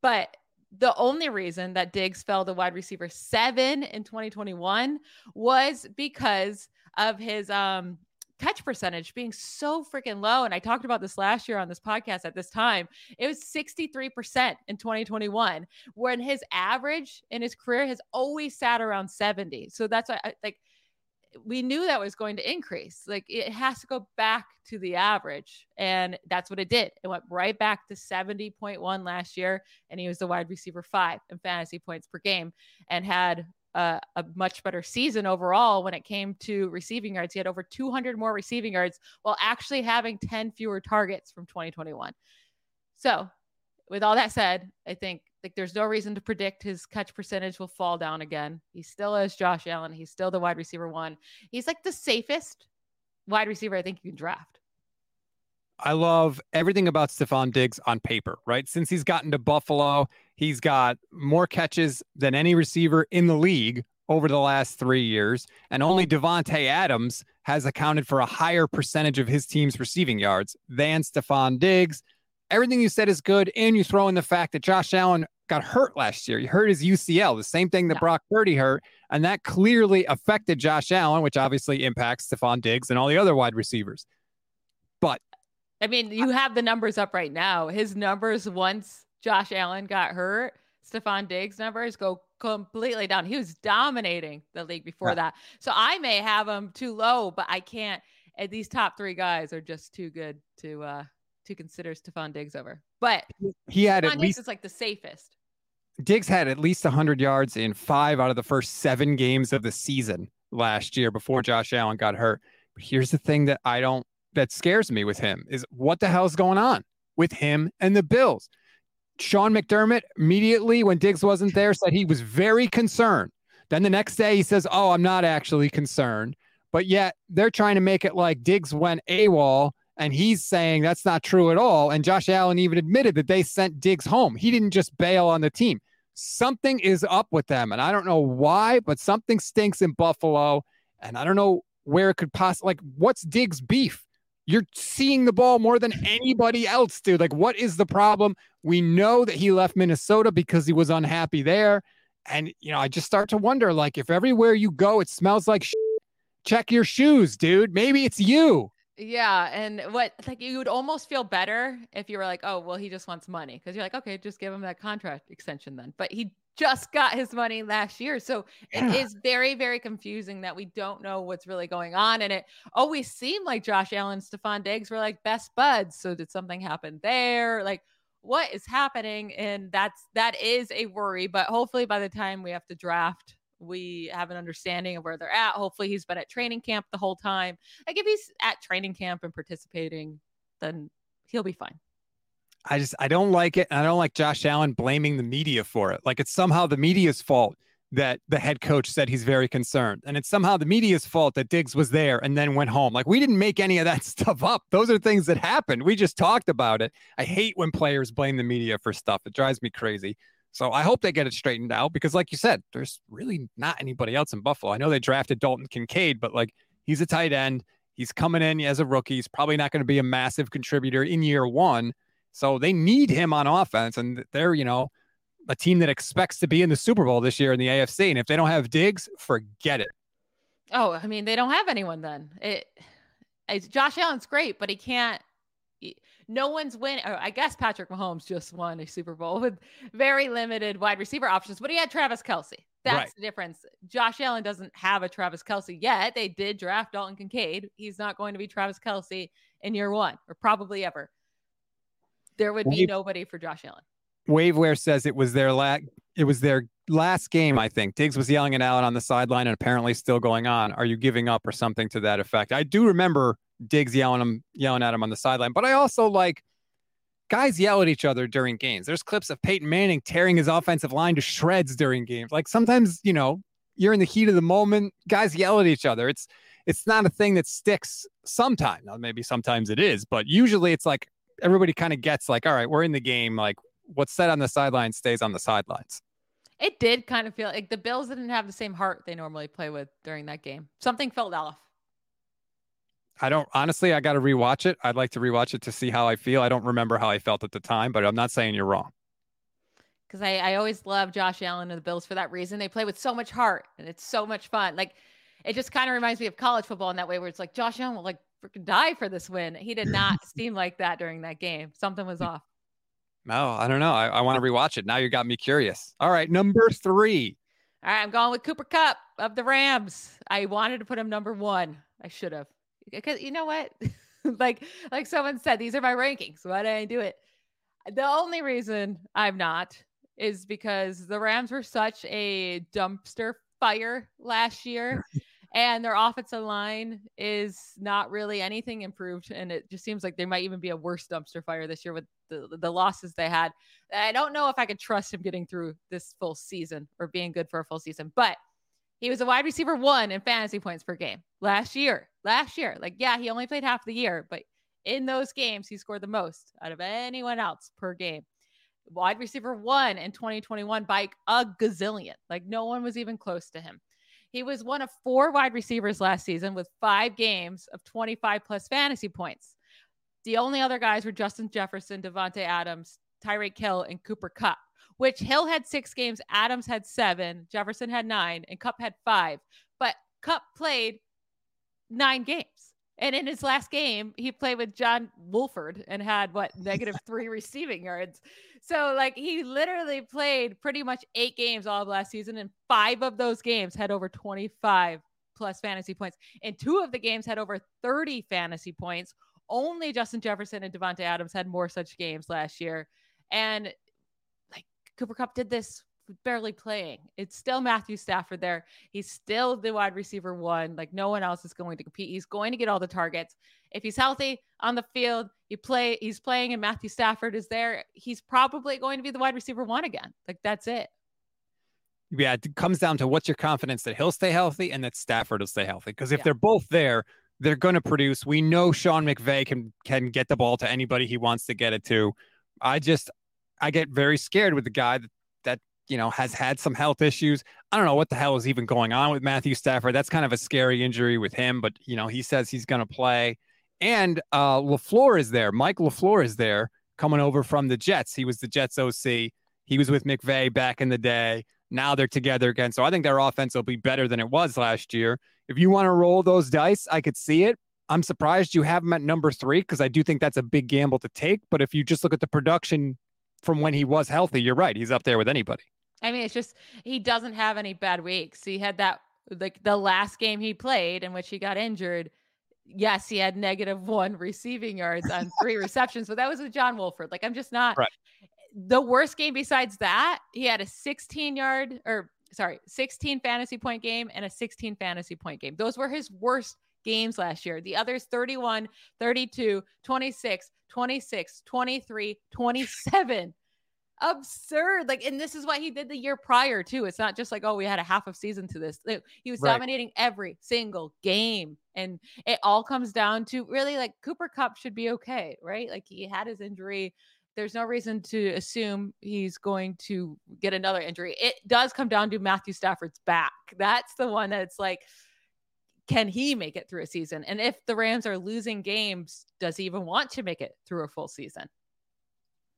But the only reason that Diggs fell to wide receiver seven in 2021 was because of his um catch percentage being so freaking low. And I talked about this last year on this podcast at this time. It was 63% in 2021, when his average in his career has always sat around 70. So that's why I like we knew that was going to increase. Like it has to go back to the average. And that's what it did. It went right back to 70.1 last year. And he was the wide receiver five in fantasy points per game and had a, a, much better season overall when it came to receiving yards. He had over 200 more receiving yards while actually having 10 fewer targets from 2021. So, with all that said, I think like there's no reason to predict his catch percentage will fall down again. He still is Josh Allen. He's still the wide receiver one. He's like the safest wide receiver I think you can draft. I love everything about Stefon Diggs on paper, right? Since he's gotten to Buffalo, he's got more catches than any receiver in the league over the last three years. And only Davante Adams has accounted for a higher percentage of his team's receiving yards than Stefon Diggs. Everything you said is good. And you throw in the fact that Josh Allen got hurt last year. He hurt his UCL, the same thing that yeah. Brock Purdy hurt. And that clearly affected Josh Allen, which obviously impacts Stefon Diggs and all the other wide receivers. But I mean, you have the numbers up right now. His numbers once Josh Allen got hurt, Stefon Diggs numbers go completely down. He was dominating the league before yeah. that. So I may have him too low, but I can't. And these top three guys are just too good to uh to consider Stefon Diggs over. But he had Stefon at least it's like the safest. Diggs had at least 100 yards in five out of the first seven games of the season last year before Josh Allen got hurt. But here's the thing that I don't that scares me with him is what the hell's going on with him and the Bills. Sean McDermott immediately when Diggs wasn't there said he was very concerned. Then the next day he says, "Oh, I'm not actually concerned." But yet they're trying to make it like Diggs went AWOL and he's saying that's not true at all. And Josh Allen even admitted that they sent Diggs home. He didn't just bail on the team. Something is up with them. And I don't know why, but something stinks in Buffalo. And I don't know where it could possibly, like, what's Diggs' beef? You're seeing the ball more than anybody else, dude. Like, what is the problem? We know that he left Minnesota because he was unhappy there. And, you know, I just start to wonder, like, if everywhere you go, it smells like shit, check your shoes, dude. Maybe it's you. Yeah, and what like you would almost feel better if you were like, oh, well, he just wants money because you're like, okay, just give him that contract extension then. But he just got his money last year, so yeah. it is very, very confusing that we don't know what's really going on. And it always seemed like Josh Allen, Stefon Diggs were like best buds. So did something happen there? Like, what is happening? And that's that is a worry. But hopefully, by the time we have to draft we have an understanding of where they're at. Hopefully, he's been at training camp the whole time. Like, if he's at training camp and participating, then he'll be fine. I just, I don't like it. I don't like Josh Allen blaming the media for it. Like, it's somehow the media's fault that the head coach said he's very concerned. And it's somehow the media's fault that Diggs was there and then went home. Like, we didn't make any of that stuff up. Those are things that happened. We just talked about it. I hate when players blame the media for stuff, it drives me crazy. So I hope they get it straightened out because, like you said, there's really not anybody else in Buffalo. I know they drafted Dalton Kincaid, but like he's a tight end. He's coming in as a rookie. He's probably not going to be a massive contributor in year one. So they need him on offense. And they're, you know, a team that expects to be in the Super Bowl this year in the AFC. And if they don't have Diggs, forget it. Oh, I mean, they don't have anyone then. It, Josh Allen's great, but he can't no one's winning. Oh, I guess Patrick Mahomes just won a Super Bowl with very limited wide receiver options, but he had Travis Kelce. That's right. the difference. Josh Allen doesn't have a Travis Kelce yet. They did draft Dalton Kincaid. He's not going to be Travis Kelce in year one or probably ever. There would be Wave, nobody for Josh Allen. Waveware says it was their la- it was their last game, I think. Diggs was yelling at Allen on the sideline and apparently still going on. Are you giving up or something to that effect? I do remember Diggs yelling him, yelling at him on the sideline. But I also like guys yell at each other during games. There's clips of Peyton Manning tearing his offensive line to shreds during games. Like sometimes, you know, you're in the heat of the moment, guys yell at each other. It's it's not a thing that sticks sometimes. Now, maybe sometimes it is, but usually it's like everybody kind of gets like, all right, we're in the game. Like what's said on the sidelines stays on the sidelines. It did kind of feel like the Bills didn't have the same heart they normally play with during that game. Something felt off. I don't honestly, I got to rewatch it. I'd like to rewatch it to see how I feel. I don't remember how I felt at the time, but I'm not saying you're wrong. Because I, I always love Josh Allen and the Bills for that reason. They play with so much heart and it's so much fun. Like it just kind of reminds me of college football in that way, where it's like Josh Allen will like freaking die for this win. He did not seem like that during that game. Something was off. No, I don't know. I, I want to rewatch it. Now you got me curious. All right, number three. All right, I'm going with Cooper Kupp of the Rams. I wanted to put him number one. I should have. Because you know what? like like someone said, these are my rankings. Why did I do it? The only reason I'm not is because the Rams were such a dumpster fire last year and their offensive line is not really anything improved and it just seems like they might even be a worse dumpster fire this year with the, the losses they had i don't know if i could trust him getting through this full season or being good for a full season but he was a wide receiver one in fantasy points per game last year last year like yeah he only played half the year but in those games he scored the most out of anyone else per game wide receiver one in 2021 by a gazillion like no one was even close to him he was one of four wide receivers last season with five games of 25 plus fantasy points. The only other guys were Justin Jefferson, Davante Adams, Tyreek Hill, and Cooper Kupp, which Hill had six games, Adams had seven, Jefferson had nine, and Kupp had five. But Kupp played nine games. And in his last game, he played with John Wolford and had what negative three receiving yards. So, like, he literally played pretty much eight games all of last season, and five of those games had over 25 plus fantasy points. And two of the games had over 30 fantasy points. Only Justin Jefferson and Davante Adams had more such games last year. And like Cooper Kupp did this barely playing. It's still Matthew Stafford there. He's still the wide receiver one. Like no one else is going to compete. He's going to get all the targets. If he's healthy on the field, you play, he's playing and Matthew Stafford is there. He's probably going to be the wide receiver one again. Like that's it. Yeah, it comes down to what's your confidence that he'll stay healthy and that Stafford will stay healthy. Because if Yeah. they're both there, they're going to produce. We know Sean McVay can can get the ball to anybody he wants to get it to. I just I get very scared with the guy that you know has had some health issues. I don't know what the hell is even going on with Matthew Stafford. That's kind of a scary injury with him, but you know he says he's going to play. And uh, Lafleur is there. Mike Lafleur is there, coming over from the Jets. He was the Jets OC. He was with McVay back in the day. Now they're together again. So I think their offense will be better than it was last year. If you want to roll those dice, I could see it. I'm surprised you have him at number three because I do think that's a big gamble to take. But if you just look at the production from when he was healthy, you're right. He's up there with anybody. I mean, it's just he doesn't have any bad weeks. He had that like the last game he played in which he got injured. Yes, he had negative one receiving yards on three receptions, but that was with John Wolford. Like, I'm just not Right. the worst game besides that. He had a 16 yard or sorry, 16 fantasy point game and a 16 fantasy point game. Those were his worst games last year. The others 31, 32, 26, 26, 23, 27 absurd. Like, and this is what he did the year prior too. It's not just like, oh, we had a half of season to this. Like, he was Right. dominating every single game. And it all comes down to really like Cooper Kupp should be okay, right? Like he had his injury. There's no reason to assume he's going to get another injury. It does come down to Matthew Stafford's back. That's the one that's like, can he make it through a season? And if the Rams are losing games, does he even want to make it through a full season?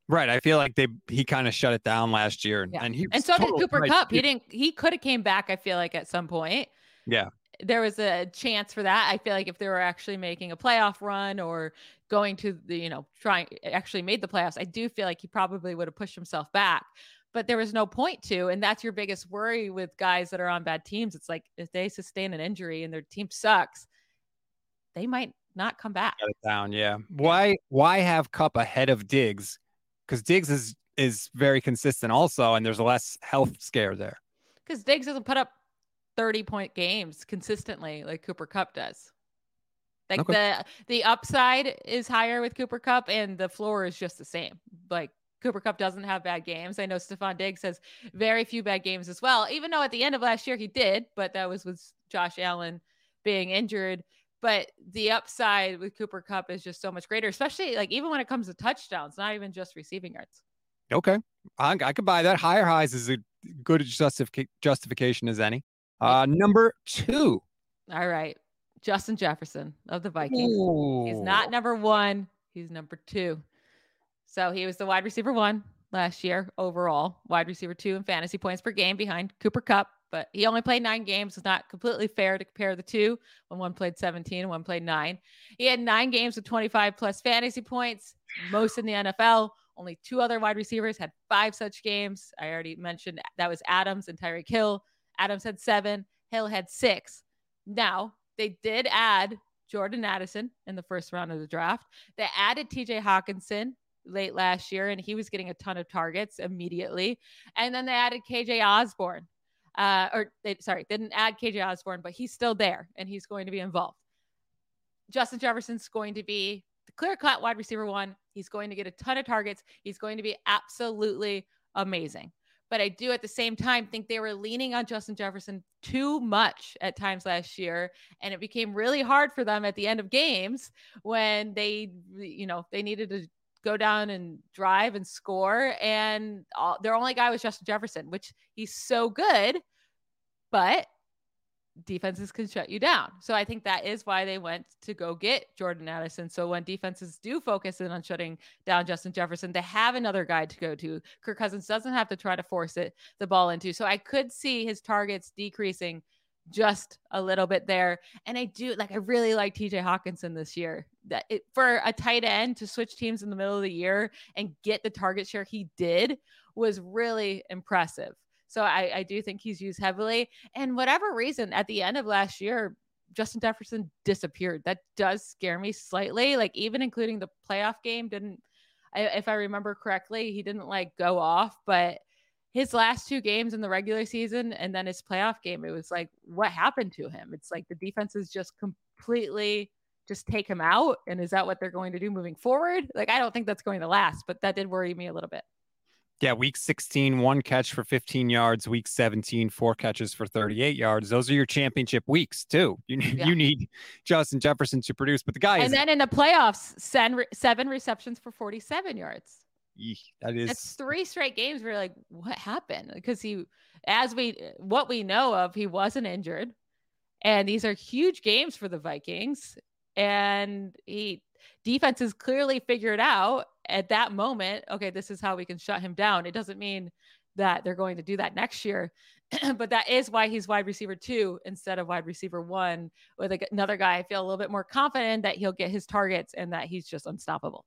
Right. I feel like they he kind of shut it down last year, and, Yeah. and he And so did Cooper right. Kupp. He didn't. He could have came back. I feel like at some point. Yeah. There was a chance for that. I feel like if they were actually making a playoff run or going to the, you know, trying actually made the playoffs, I do feel like he probably would have pushed himself back. But there was no point to, and that's your biggest worry with guys that are on bad teams. It's like if they sustain an injury and their team sucks, they might not come back. Down. Yeah. Why why have Kupp ahead of Diggs? Because Diggs is is very consistent also, and there's less health scare there. Because Diggs doesn't put up 30 point games consistently like Cooper Kupp does. Like Okay. the the upside is higher with Cooper Kupp, and the floor is just the same. Like Cooper Kupp doesn't have bad games. I know Stefon Diggs has very few bad games as well, even though at the end of last year he did, but that was with Josh Allen being injured. But the upside with Cooper Kupp is just so much greater, especially like even when it comes to touchdowns, not even just receiving yards. Okay. I, I could buy that. Higher highs is a good justific- justification as any. Uh, number two. All right. Justin Jefferson of the Vikings. He's not number one. He's number two. So he was the wide receiver one last year overall, wide receiver two in fantasy points per game behind Cooper Kupp. But he only played nine games. It's not completely fair to compare the two when one played 17 and one played nine. He had nine games with 25 plus fantasy points, most in the NFL. Only two other wide receivers had five such games. I already mentioned that was Adams and Tyreek Hill. Adams had seven, Hill had six. Now, they did add Jordan Addison in the first round of the draft. They added TJ Hockenson late last year, and he was getting a ton of targets immediately. And then they added KJ Osborne. Uh, or they sorry, didn't add KJ Osborne, but he's still there and he's going to be involved. Justin Jefferson's going to be the clear cut wide receiver one. He's going to get a ton of targets. He's going to be absolutely amazing. But I do at the same time think they were leaning on Justin Jefferson too much at times last year. And it became really hard for them at the end of games when they, you know, they needed to go down and drive and score. And all, their only guy was Justin Jefferson, which he's so good, but defenses can shut you down. So I think that is why they went to go get Jordan Addison. So when defenses do focus in on shutting down Justin Jefferson, they have another guy to go to. Kirk Cousins doesn't have to try to force it the ball into. So I could see his targets decreasing just a little bit there. And I do like I really like TJ Hockenson this year. That it, for a tight end to switch teams in the middle of the year and get the target share he did was really impressive. So I, I do think he's used heavily. And whatever reason, at the end of last year, Justin Jefferson disappeared. That does scare me slightly. Like even including the playoff game, didn't I, if I remember correctly, he didn't like go off, but his last two games in the regular season and then his playoff game, it was like, what happened to him? It's like the defenses just completely just take him out. And is that what they're going to do moving forward? Like, I don't think that's going to last, but that did worry me a little bit. Yeah, week 16, one catch for 15 yards. Week 17, four catches for 38 yards. Those are your championship weeks, too. You, need Yeah. you need Justin Jefferson to produce, but the guy is And then in the playoffs, seven receptions for 47 yards. That is That's three straight games where like, what happened? Because he, as we, what we know of, he wasn't injured. And these are huge games for the Vikings. And he, defenses clearly figured out at that moment, okay, this is how we can shut him down. It doesn't mean that they're going to do that next year. but that is why he's wide receiver two instead of wide receiver one with another guy. I feel a little bit more confident that he'll get his targets and that he's just unstoppable.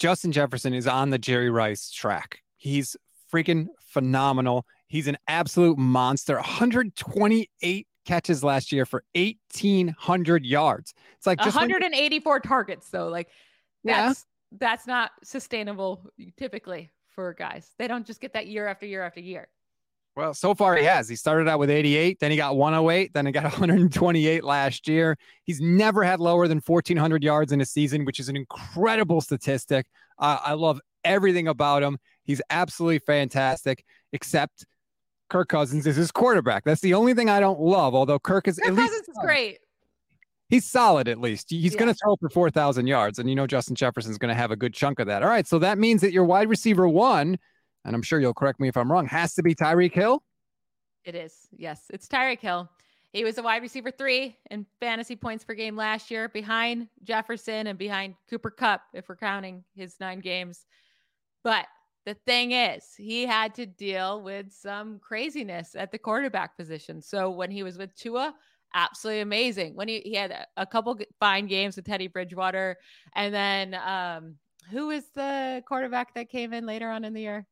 Justin Jefferson is on the Jerry Rice track. He's freaking phenomenal. He's an absolute monster. 128 catches last year for 1,800 yards. It's like just when- 184 targets though like Yeah. that's that's not sustainable typically for guys they don't just get that year after year after year Well, so far he has. He started out with 88, then he got 108, then he got 128 last year. He's never had lower than 1,400 yards in a season, which is an incredible statistic. Uh, I love everything about him. He's absolutely fantastic, except Kirk Cousins is his quarterback. That's the only thing I don't love, although Kirk is Kirk Cousins is great he's solid at least. He's Yeah. going to throw for 4,000 yards, and you know Justin Jefferson's going to have a good chunk of that. All right, so that means that your wide receiver one, and I'm sure you'll correct me if I'm wrong, has to be Tyreek Hill. it is yes. It's Tyreek Hill. He was a wide receiver three in fantasy points per game last year behind Jefferson and behind Cooper Kupp if we're counting his nine games. But the thing is he had to deal with some craziness at the quarterback position. So when he was with Tua absolutely amazing. When he, he had a, a couple fine games with Teddy Bridgewater, and then um, who was the quarterback that came in later on in the year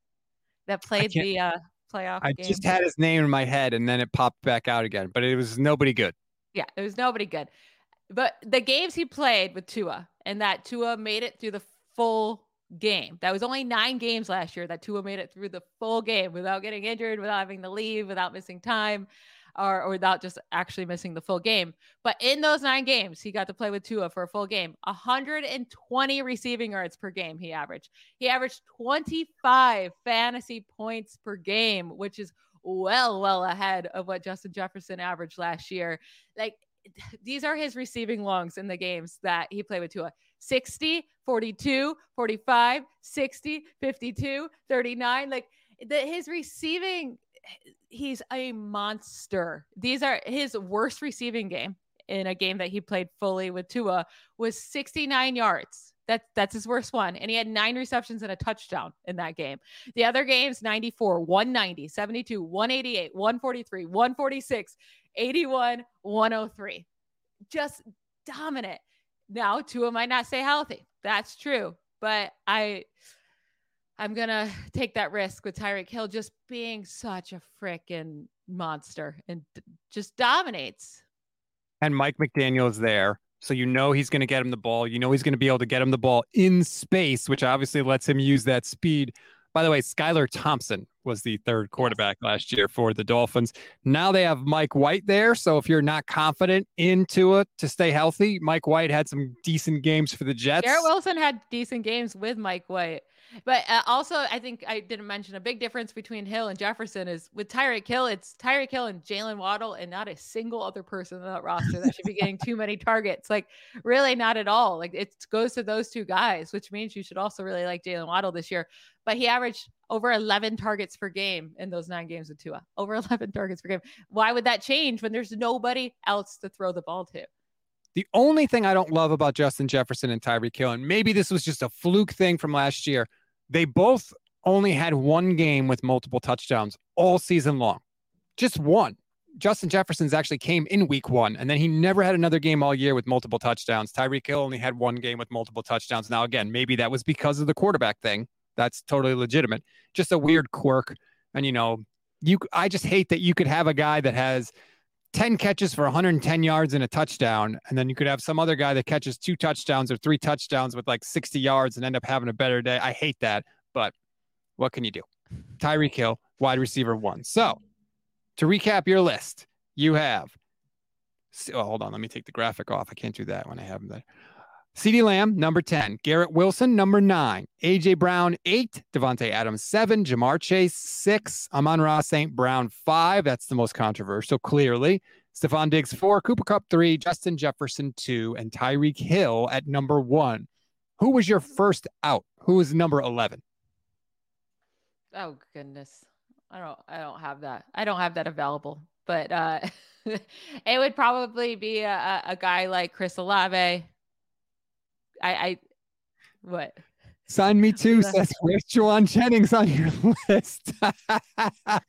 that played the uh, playoff I game? just had his name in my head, and then it popped back out again, but it was nobody good. yeah, it was nobody good. But the games he played with Tua, and that Tua made it through the full game. That was only nine games last year that Tua made it through the full game without getting injured, without having to leave, without missing time. Or, or without just actually missing the full game. But in those nine games, he got to play with Tua for a full game. 120 receiving yards per game he averaged. He averaged 25 fantasy points per game, which is well, well ahead of what Justin Jefferson averaged last year. Like these are his receiving longs in the games that he played with Tua 60, 42, 45, 60, 52, 39. Like the, his receiving, he's a monster. These are his worst receiving game in a game that he played fully with Tua was 69 yards. That's that's his worst one. And he had nine receptions and a touchdown in that game. The other games 94, 190, 72, 188, 143, 146, 81, 103. Just dominant. Now, Tua might not stay healthy. That's true. But I I'm gonna take that risk with Tyreek Hill just being such a freaking monster and d- just dominates. And Mike McDaniel is there. So you know he's going to get him the ball. You know he's going to be able to get him the ball in space, which obviously lets him use that speed. By the way, Skylar Thompson was the third quarterback last year for the Dolphins. Now they have Mike White there. So if you're not confident in Tua to stay healthy, Mike White had some decent games for the Jets. Garrett Wilson had decent games with Mike White. But uh, also, I think I didn't mention a big difference between Hill and Jefferson is with Tyreek Hill, it's Tyreek Hill and Jalen Waddle, and not a single other person on that roster that should be getting too many targets. Like, really, not at all. Like, it goes to those two guys, which means you should also really like Jalen Waddle this year. But he averaged over 11 targets per game in those nine games with Tua. Over 11 targets per game. Why would that change when there's nobody else to throw the ball to? The only thing I don't love about Justin Jefferson and Tyreek Hill, and maybe this was just a fluke thing from last year, they both only had one game with multiple touchdowns all season long. Just one. Justin Jefferson's actually came in week one, and then he never had another game all year with multiple touchdowns. Tyreek Hill only had one game with multiple touchdowns. Now, again, maybe that was because of the quarterback thing. That's totally legitimate. Just a weird quirk. And, you know, you, I just hate that you could have a guy that has 10 catches for 110 yards and a touchdown. And then you could have some other guy that catches two touchdowns or three touchdowns with like 60 yards and end up having a better day. I hate that, but what can you do? Tyreek Hill, wide receiver one. So to recap your list, you have, oh, hold on, let me take the graphic off. I can't do that when I have them there. CeeDee Lamb, number 10. Garrett Wilson, number nine. AJ Brown, eight. Davante Adams, seven. Ja'Marr Chase, six. Amon-Ra St. Brown, five. That's the most controversial, clearly. Stefon Diggs, four. Cooper Kupp, three. Justin Jefferson, two. And Tyreek Hill at number one. Who was your first out? Who was number 11? Oh, goodness. I don't, I don't have that. I don't have that available, but uh, it would probably be a, a guy like Chris Olave I, I what? Sign me too, says where's Jennings on your list?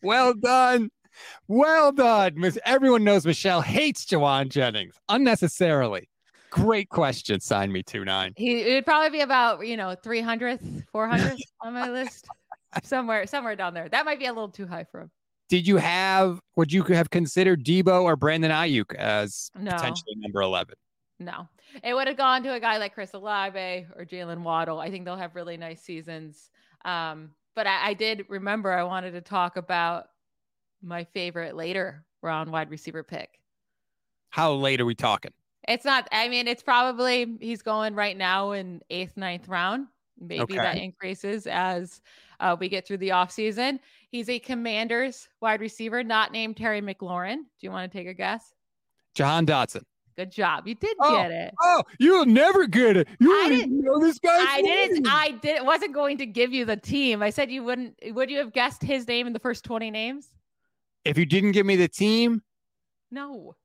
well done. Well done. Miss Everyone knows Michelle hates Jauan Jennings unnecessarily. Great question. Sign me two nine. He it would probably be about, you know, 300th, 400th on my list. Somewhere, somewhere down there. That might be a little too high for him. Did you have, would you have considered Deebo or Brandon Aiyuk as no. potentially number 11? No, it would have gone to a guy like Chris Olave or Jalen Waddle. I think they'll have really nice seasons. Um, but I, I did remember I wanted to talk about my favorite later round wide receiver pick. How late are we talking? It's not, I mean, it's probably he's going right now in eighth, ninth round. Maybe okay. that increases as uh, we get through the offseason. He's a commander's wide receiver, not named Terry McLaurin. Do you want to take a guess? Jahan Dotson. Good job. You did oh, get it. Oh, you'll never get it. You I didn't know this guy. I didn't. I did. Wasn't going to give you the team. I said you wouldn't. Would you have guessed his name in the first twenty names? If you didn't give me the team, no.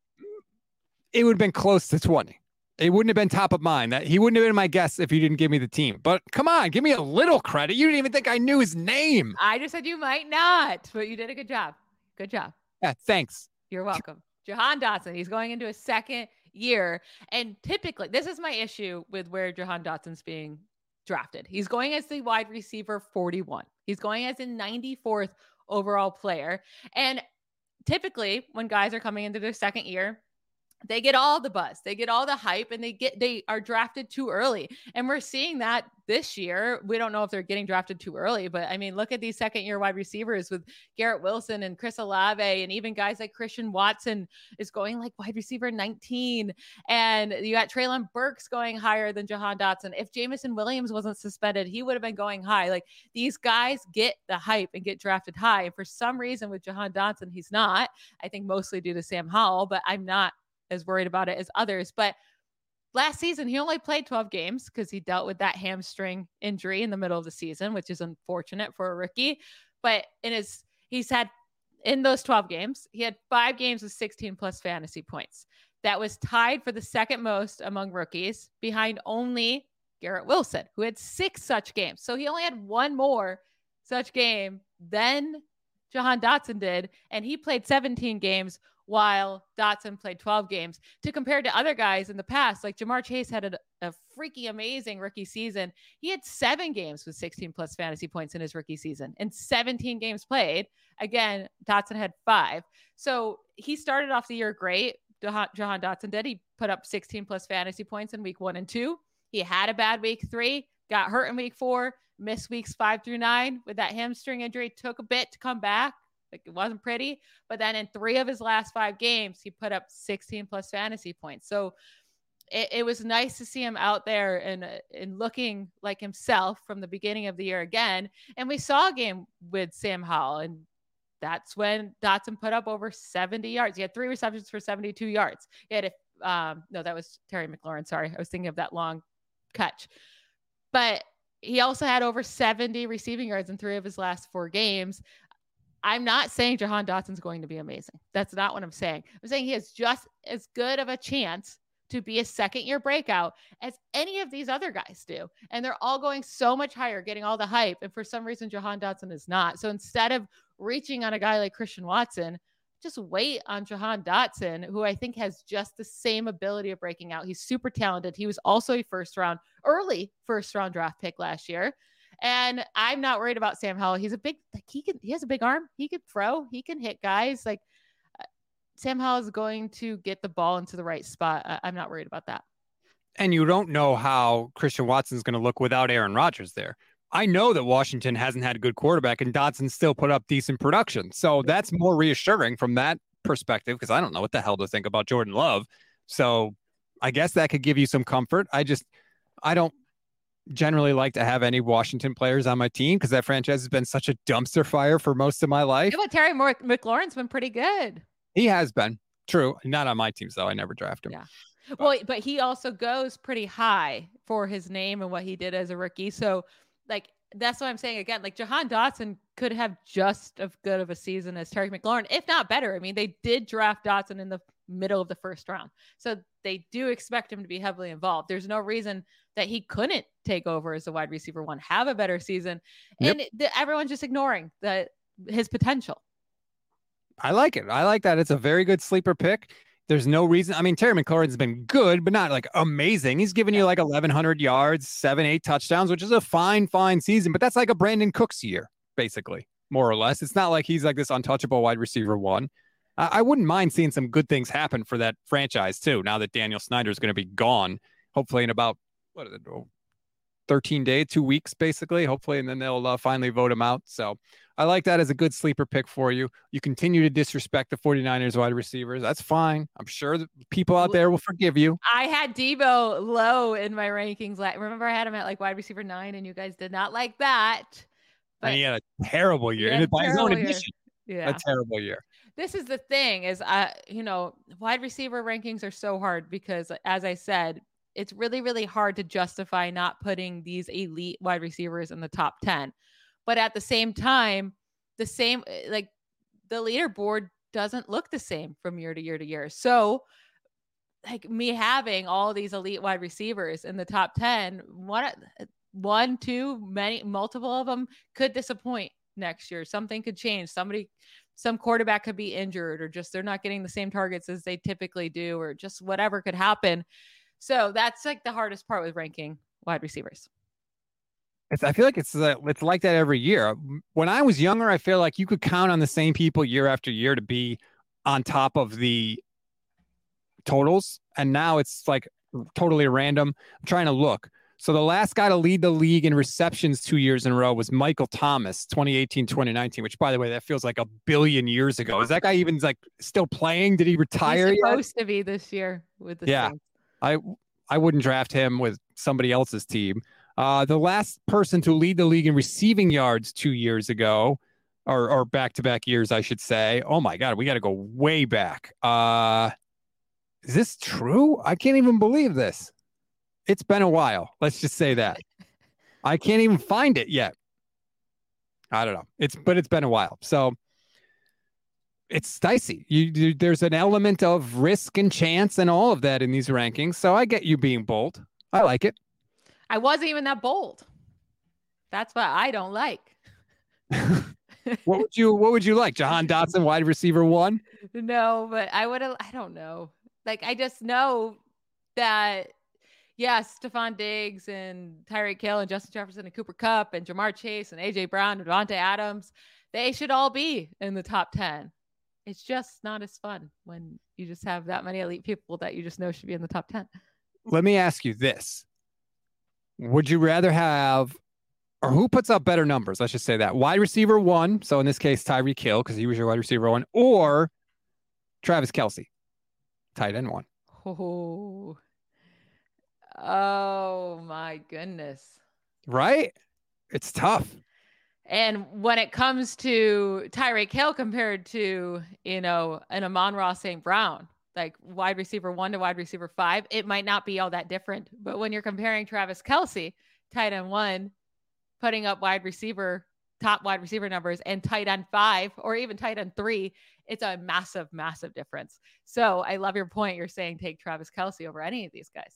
It would have been close to twenty. It wouldn't have been top of mind. That he wouldn't have been my guess if you didn't give me the team. But come on, give me a little credit. You didn't even think I knew his name. I just said you might not, but you did a good job. Good job. Yeah, thanks. You're welcome. Jahan Dotson. He's going into a second year. And typically, this is my issue with where Jahan Dotson's being drafted. He's going as the wide receiver 41. He's going as a 94th overall player. And typically, when guys are coming into their second year, they get all the buzz they get all the hype and they get they are drafted too early. And we're seeing that this year. We don't know if they're getting drafted too early but i mean look at these second year wide receivers with garrett wilson and chris olave and even guys like christian watson is going like wide receiver 19 and you got treylon burks going higher than jahan dotson. If jameson williams wasn't suspended he would have been going high. Like these guys get the hype and get drafted high. And for some reason with jahan dotson he's not. I think mostly due to sam howell but i'm not as worried about it as others. But last season, he only played 12 games because he dealt with that hamstring injury in the middle of the season, which is unfortunate for a rookie. But in his, he's had in those 12 games, he had five games with 16 plus fantasy points. That was tied for the second most among rookies, behind only Garrett Wilson, who had six such games. So he only had one more such game than Jahan Dotson did, and he played 17 games while Dotson played 12 games to compare to other guys in the past. Like Ja'Marr Chase had a, a, freaky amazing rookie season. He had seven games with 16 plus fantasy points in his rookie season and 17 games played. Again, Dotson had five. So he started off the year great. Jahan Dotson did. He put up 16 plus fantasy points in week one and two. He had a bad week three, got hurt in week four, missed weeks five through nine with that hamstring injury, took a bit to come back like it wasn't pretty. But then in three of his last five games, he put up 16 plus fantasy points. So it, it was nice to see him out there and and looking like himself from the beginning of the year again. And we saw a game with Sam Howell, and that's when Dotson put up over 70 yards. He had three receptions for 72 yards. He had a um, no, that was Terry McLaurin. Sorry, I was thinking of that long catch. But he also had over 70 receiving yards in three of his last four games. I'm not saying Jahan Dotson's going to be amazing. That's not what I'm saying. I'm saying he has just as good of a chance to be a second year breakout as any of these other guys do. And they're all going so much higher, getting all the hype. And for some reason, Jahan Dotson is not. So instead of reaching on a guy like Christian Watson, just wait on Jahan Dotson, who I think has just the same ability of breaking out. He's super talented. He was also a first round, early first round draft pick last year. And I'm not worried about Sam Howell. He's a big, like he can, he has a big arm. He can throw. He can hit guys. Like uh, Sam Howell is going to get the ball into the right spot. I'm not worried about that. And you don't know how Christian Watson is going to look without Aaron Rodgers there. I know that Washington hasn't had a good quarterback, and Dotson still put up decent production. So that's more reassuring from that perspective because I don't know what the hell to think about Jordan Love. So I guess that could give you some comfort. I just, I don't generally like to have any Washington players on my team because that franchise has been such a dumpster fire for most of my life. Yeah, but Terry McLaurin's been pretty good. He has been. True. Not on my teams, though. I never draft him. Yeah. But. Well, but he also goes pretty high for his name and what he did as a rookie. So, like, that's what I'm saying again. Like, Jahan Dotson could have just as good of a season as Terry McLaurin, if not better. I mean, they did draft Dotson in the middle of the first round. So they do expect him to be heavily involved. There's no reason that he couldn't take over as a wide receiver one, have a better season. Yep. And the, everyone's just ignoring that his potential. I like it. I like that. It's a very good sleeper pick. There's no reason. I mean, Terry McLaurin's been good, but not like amazing. He's given you like 1,100 yards, seven, eight touchdowns, which is a fine, fine season. But that's like a Brandin Cooks year, basically, more or less. It's not like he's like this untouchable wide receiver one. I wouldn't mind seeing some good things happen for that franchise too. Now that Daniel Snyder is going to be gone, hopefully in about what is it, 13 days, two weeks basically, hopefully, and then they'll uh, finally vote him out. So I like that as a good sleeper pick for you. You continue to disrespect the 49ers wide receivers. That's fine. I'm sure that people out there will forgive you. I had Deebo low in my rankings. Remember, I had him at like wide receiver nine, and you guys did not like that. But and he had a terrible year, and by his own admission, yeah. a terrible year this is the thing is I, you know, wide receiver rankings are so hard because uh, as I said, it's really, really hard to justify not putting these elite wide receivers in the top 10. But at the same time, the same eh, like the leaderboard doesn't look the same from year to year to year. So like me having all these elite wide receivers in the top 10, one one, two, many multiple of them could disappoint next year. Something could change. Somebody some quarterback could be injured or just they're not getting the same targets as they typically do or just whatever could happen. So that's like the hardest part with ranking wide receivers. I feel like it's uh, it's like that every year. When I was younger, I feel like you could count on the same people year after year to be on top of the totals, and now it's like totally random. I'm trying to look. So the last guy to lead the league in receptions two years in a row was Michael Thomas, 2018, 2019, which by the way, that feels like a billion years ago. Is that guy even like still playing? Did he retire? He's supposed yet? to be this year with the Yeah. I I wouldn't draft him with somebody else's team. Uh, the last person to lead the league in receiving yards two years ago, or or back to back years, I should say. Oh my God, we got to go way back. Uh, is this true? I can't even believe this. It's been a while. Let's just say that. I can't even find it yet. I don't know. It's but it's been a while. So it's dicey. You, you, there's an element of risk and chance and all of that in these rankings. So I get you being bold. I like it. I wasn't even that bold. That's what I don't like. what would you what would you like? Jahan Dotson, wide receiver one? No, but I would I don't know. Like I just know that yes, Stefon Diggs and Tyreek Hill and Justin Jefferson and Cooper Kupp and Ja'Marr Chase and AJ Brown and Davante Adams, they should all be in the top 10. It's just not as fun when you just have that many elite people that you just know should be in the top 10. Let me ask you this. Would you rather have or who puts up better numbers? Let's just say that. Wide receiver one. So in this case, Tyreek Hill, because he was your wide receiver one, or Travis Kelce, tight end one. Oh, Oh my goodness. Right? It's tough. And when it comes to Tyreek Hill compared to, you know, an Amon-Ra St. Brown, like wide receiver one to wide receiver five, it might not be all that different. But when you're comparing Travis Kelce, tight end one, putting up wide receiver, top wide receiver numbers, and tight end five, or even tight end three, it's a massive, massive difference. So I love your point. You're saying take Travis Kelce over any of these guys.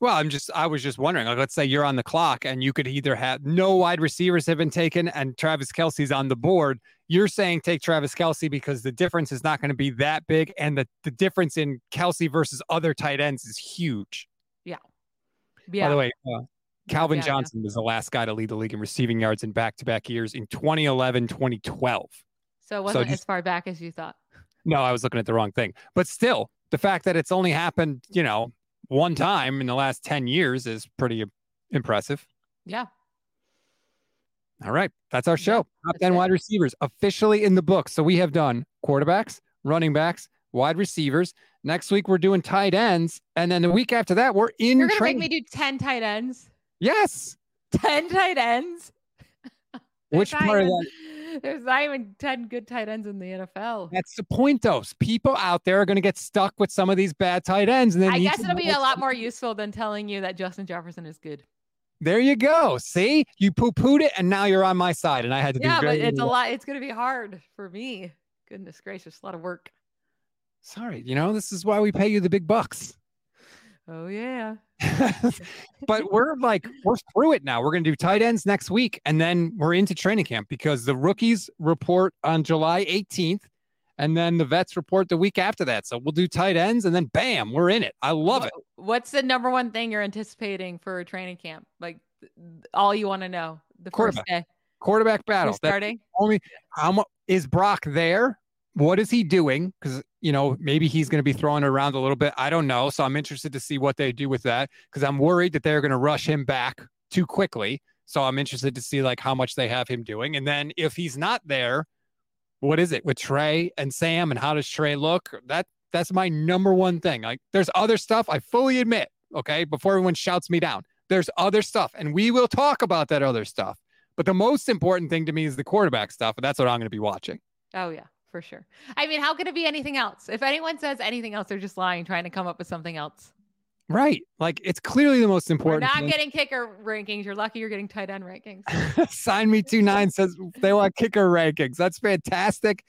Well, I'm just, I was just wondering, like, let's say you're on the clock and you could either have no wide receivers have been taken and Travis Kelce's on the board. You're saying take Travis Kelce because the difference is not going to be that big. And the, the difference in Kelce versus other tight ends is huge. Yeah. Yeah. By the way, uh, Calvin yeah, Johnson yeah. was the last guy to lead the league in receiving yards in back to back years in 2011, 2012. So it wasn't so just, as far back as you thought. No, I was looking at the wrong thing. But still, the fact that it's only happened, you know, one time in the last 10 years is pretty impressive. Yeah. All right. That's our show. Yeah, Top 10 it. wide receivers officially in the book. So we have done quarterbacks, running backs, wide receivers. Next week, we're doing tight ends. And then the week after that, we're in You're going to make me do 10 tight ends? Yes. 10 tight ends? Which part of that? There's not even 10 good tight ends in the NFL. That's the point, though. People out there are going to get stuck with some of these bad tight ends. And then I guess it'll be a lot more useful than telling you that Justin Jefferson is good. There you go. See, you poo pooed it, and now you're on my side. And I had to yeah, do Yeah, but it's a lot. It's going to be hard for me. Goodness gracious, a lot of work. Sorry, you know, this is why we pay you the big bucks. Oh, yeah. but we're like we're through it now. We're going to do tight ends next week, and then we're into training camp because the rookies report on July 18th, and then the vets report the week after that. So we'll do tight ends, and then bam, we're in it. I love it. What's the number one thing you're anticipating for training camp? Like all you want to know the first day. Quarterback battle. starting. only how much is Brock there? What is he doing? Because you know maybe he's going to be throwing around a little bit. I don't know. So I'm interested to see what they do with that because I'm worried that they're going to rush him back too quickly. So I'm interested to see like how much they have him doing, and then if he's not there, what is it with Trey and Sam, and how does Trey look? That that's my number one thing. Like there's other stuff. I fully admit. Okay, before everyone shouts me down, there's other stuff, and we will talk about that other stuff. But the most important thing to me is the quarterback stuff, and that's what I'm going to be watching. Oh yeah for sure. I mean, how could it be anything else? If anyone says anything else, they're just lying, trying to come up with something else. Right. Like it's clearly the most important. We're not thing. getting kicker rankings. You're lucky you're getting tight end rankings. Sign me two nine says they want kicker rankings. That's fantastic.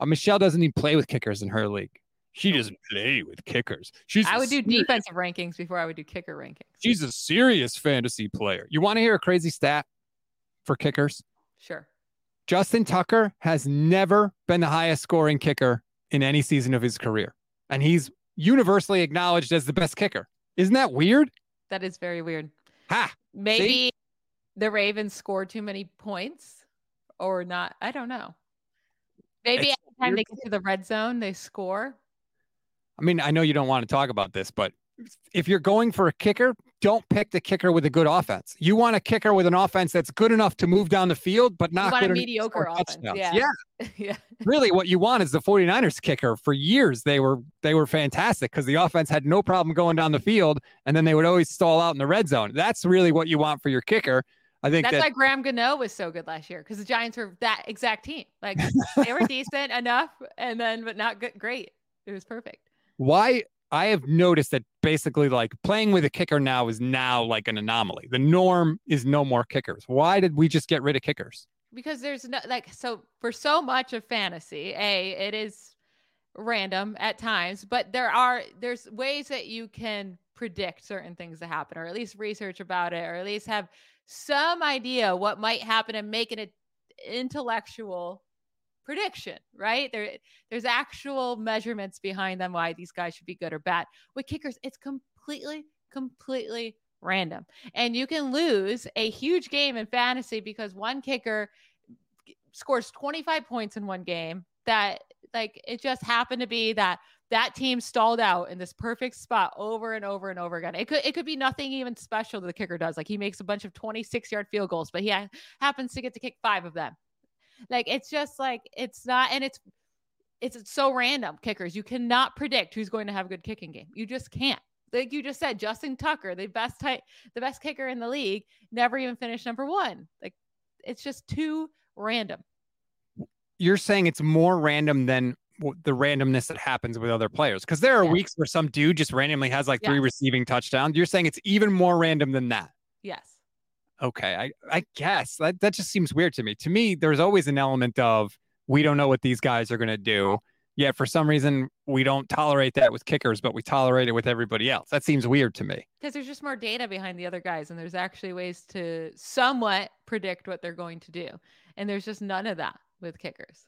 Uh, Michelle doesn't even play with kickers in her league. She doesn't play with kickers. She's I would do defensive rankings before I would do kicker rankings. She's a serious fantasy player. You want to hear a crazy stat for kickers? Sure. Justin Tucker has never been the highest scoring kicker in any season of his career. And he's universally acknowledged as the best kicker. Isn't that weird? That is very weird. Ha. Maybe See? the Ravens scored too many points or not. I don't know. Maybe every time they get to the red zone, they score. I mean, I know you don't want to talk about this, but if you're going for a kicker, don't pick the kicker with a good offense. You want a kicker with an offense that's good enough to move down the field, but not you want good a mediocre offense. Yeah. yeah. yeah. really what you want is the 49ers kicker for years they were they were fantastic because the offense had no problem going down the field and then they would always stall out in the red zone that's really what you want for your kicker i think That's that why Graham Gano was so good last year because the Giants were that exact team. Like they were decent enough, and then but not good, great. It was perfect. why i have noticed that basically like playing with a kicker now is now like an anomaly. The norm is no more kickers. Why did we just get rid of kickers? Because there's no like so for so much of fantasy a it is random at times but there are there's ways that you can predict certain things to happen or at least research about it or at least have some idea what might happen and make an intellectual prediction right there there's actual measurements behind them why these guys should be good or bad with kickers it's completely completely random. And you can lose a huge game in fantasy because one kicker scores 25 points in one game that like it just happened to be that that team stalled out in this perfect spot over and over and over again. It could it could be nothing even special that the kicker does. Like he makes a bunch of 26 yard field goals, but he ha- happens to get to kick five of them. Like it's just like it's not and it's it's so random kickers. You cannot predict who's going to have a good kicking game. You just can't like you just said, Justin Tucker, the best type, the best kicker in the league, never even finished number one. Like it's just too random. You're saying it's more random than the randomness that happens with other players because there are Yeah. weeks where some dude just randomly has like three receiving touchdowns. You're saying it's even more random than that. Yes. Okay, I I guess that that just seems weird to me. To me, there's always an element of we don't know what these guys are going to do. Yet for some reason we don't tolerate that with kickers, but we tolerate it with everybody else. That seems weird to me. Because there's just more data behind the other guys, and there's actually ways to somewhat predict what they're going to do. And there's just none of that with kickers.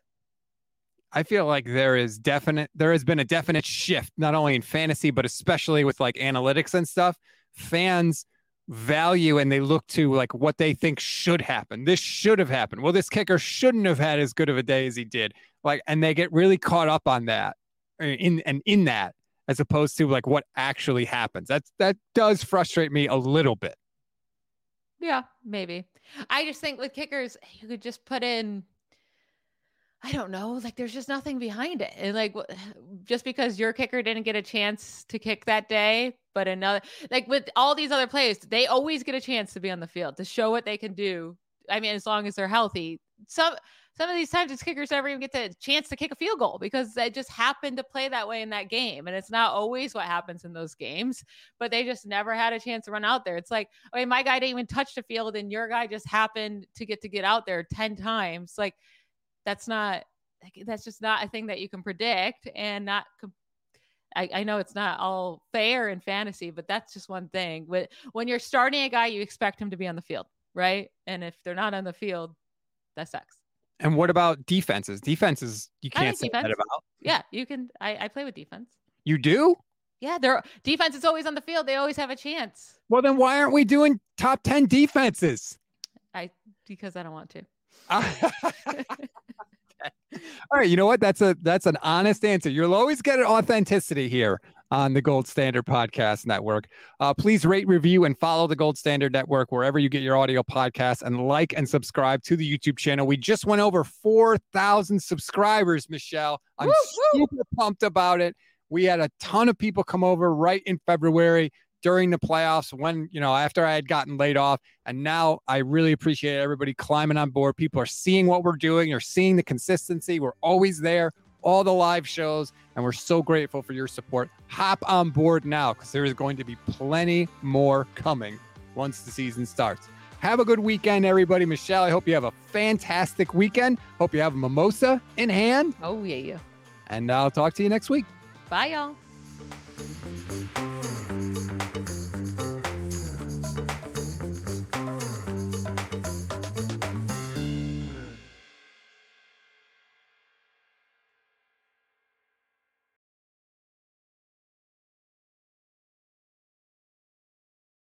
I feel like there is definite there has been a definite shift not only in fantasy but especially with like analytics and stuff. Fans value and they look to like what they think should happen. This should have happened. Well, this kicker shouldn't have had as good of a day as he did. Like and they get really caught up on that uh, in and in that as opposed to like what actually happens. That's that does frustrate me a little bit. Yeah, maybe. I just think with kickers, you could just put in, I don't know, like there's just nothing behind it. And like just because your kicker didn't get a chance to kick that day, but another, like with all these other players, they always get a chance to be on the field to show what they can do. I mean, as long as they're healthy. Some some of these times, it's kickers never even get the chance to kick a field goal because they just happened to play that way in that game, and it's not always what happens in those games. But they just never had a chance to run out there. It's like, okay, my guy didn't even touch the field, and your guy just happened to get to get out there ten times. Like, that's not. That's just not a thing that you can predict, and not. I, I know it's not all fair in fantasy, but that's just one thing. When when you're starting a guy, you expect him to be on the field, right? And if they're not on the field, that sucks. And what about defenses? Defenses you can't say that about. Yeah, you can. I, I play with defense. You do? Yeah, their defense is always on the field. They always have a chance. Well, then why aren't we doing top 10 defenses? I because I don't want to. All right, you know what? That's a that's an honest answer. You'll always get an authenticity here on the Gold Standard Podcast Network. Uh, please rate, review, and follow the Gold Standard Network wherever you get your audio podcasts, and like and subscribe to the YouTube channel. We just went over four thousand subscribers, Michelle. I'm Woo, woo. super pumped about it. We had a ton of people come over right in February during the playoffs when you know after I had gotten laid off and now I really appreciate everybody climbing on board. People are seeing what we're doing. They're seeing the consistency. We're always there all the live shows and we're so grateful for your support. Hop on board now because there is going to be plenty more coming once the season starts. Have a good weekend everybody. Michelle I hope you have a fantastic weekend. Hope you have a mimosa in hand. Oh yeah. and I'll talk to you next week. Bye y'all.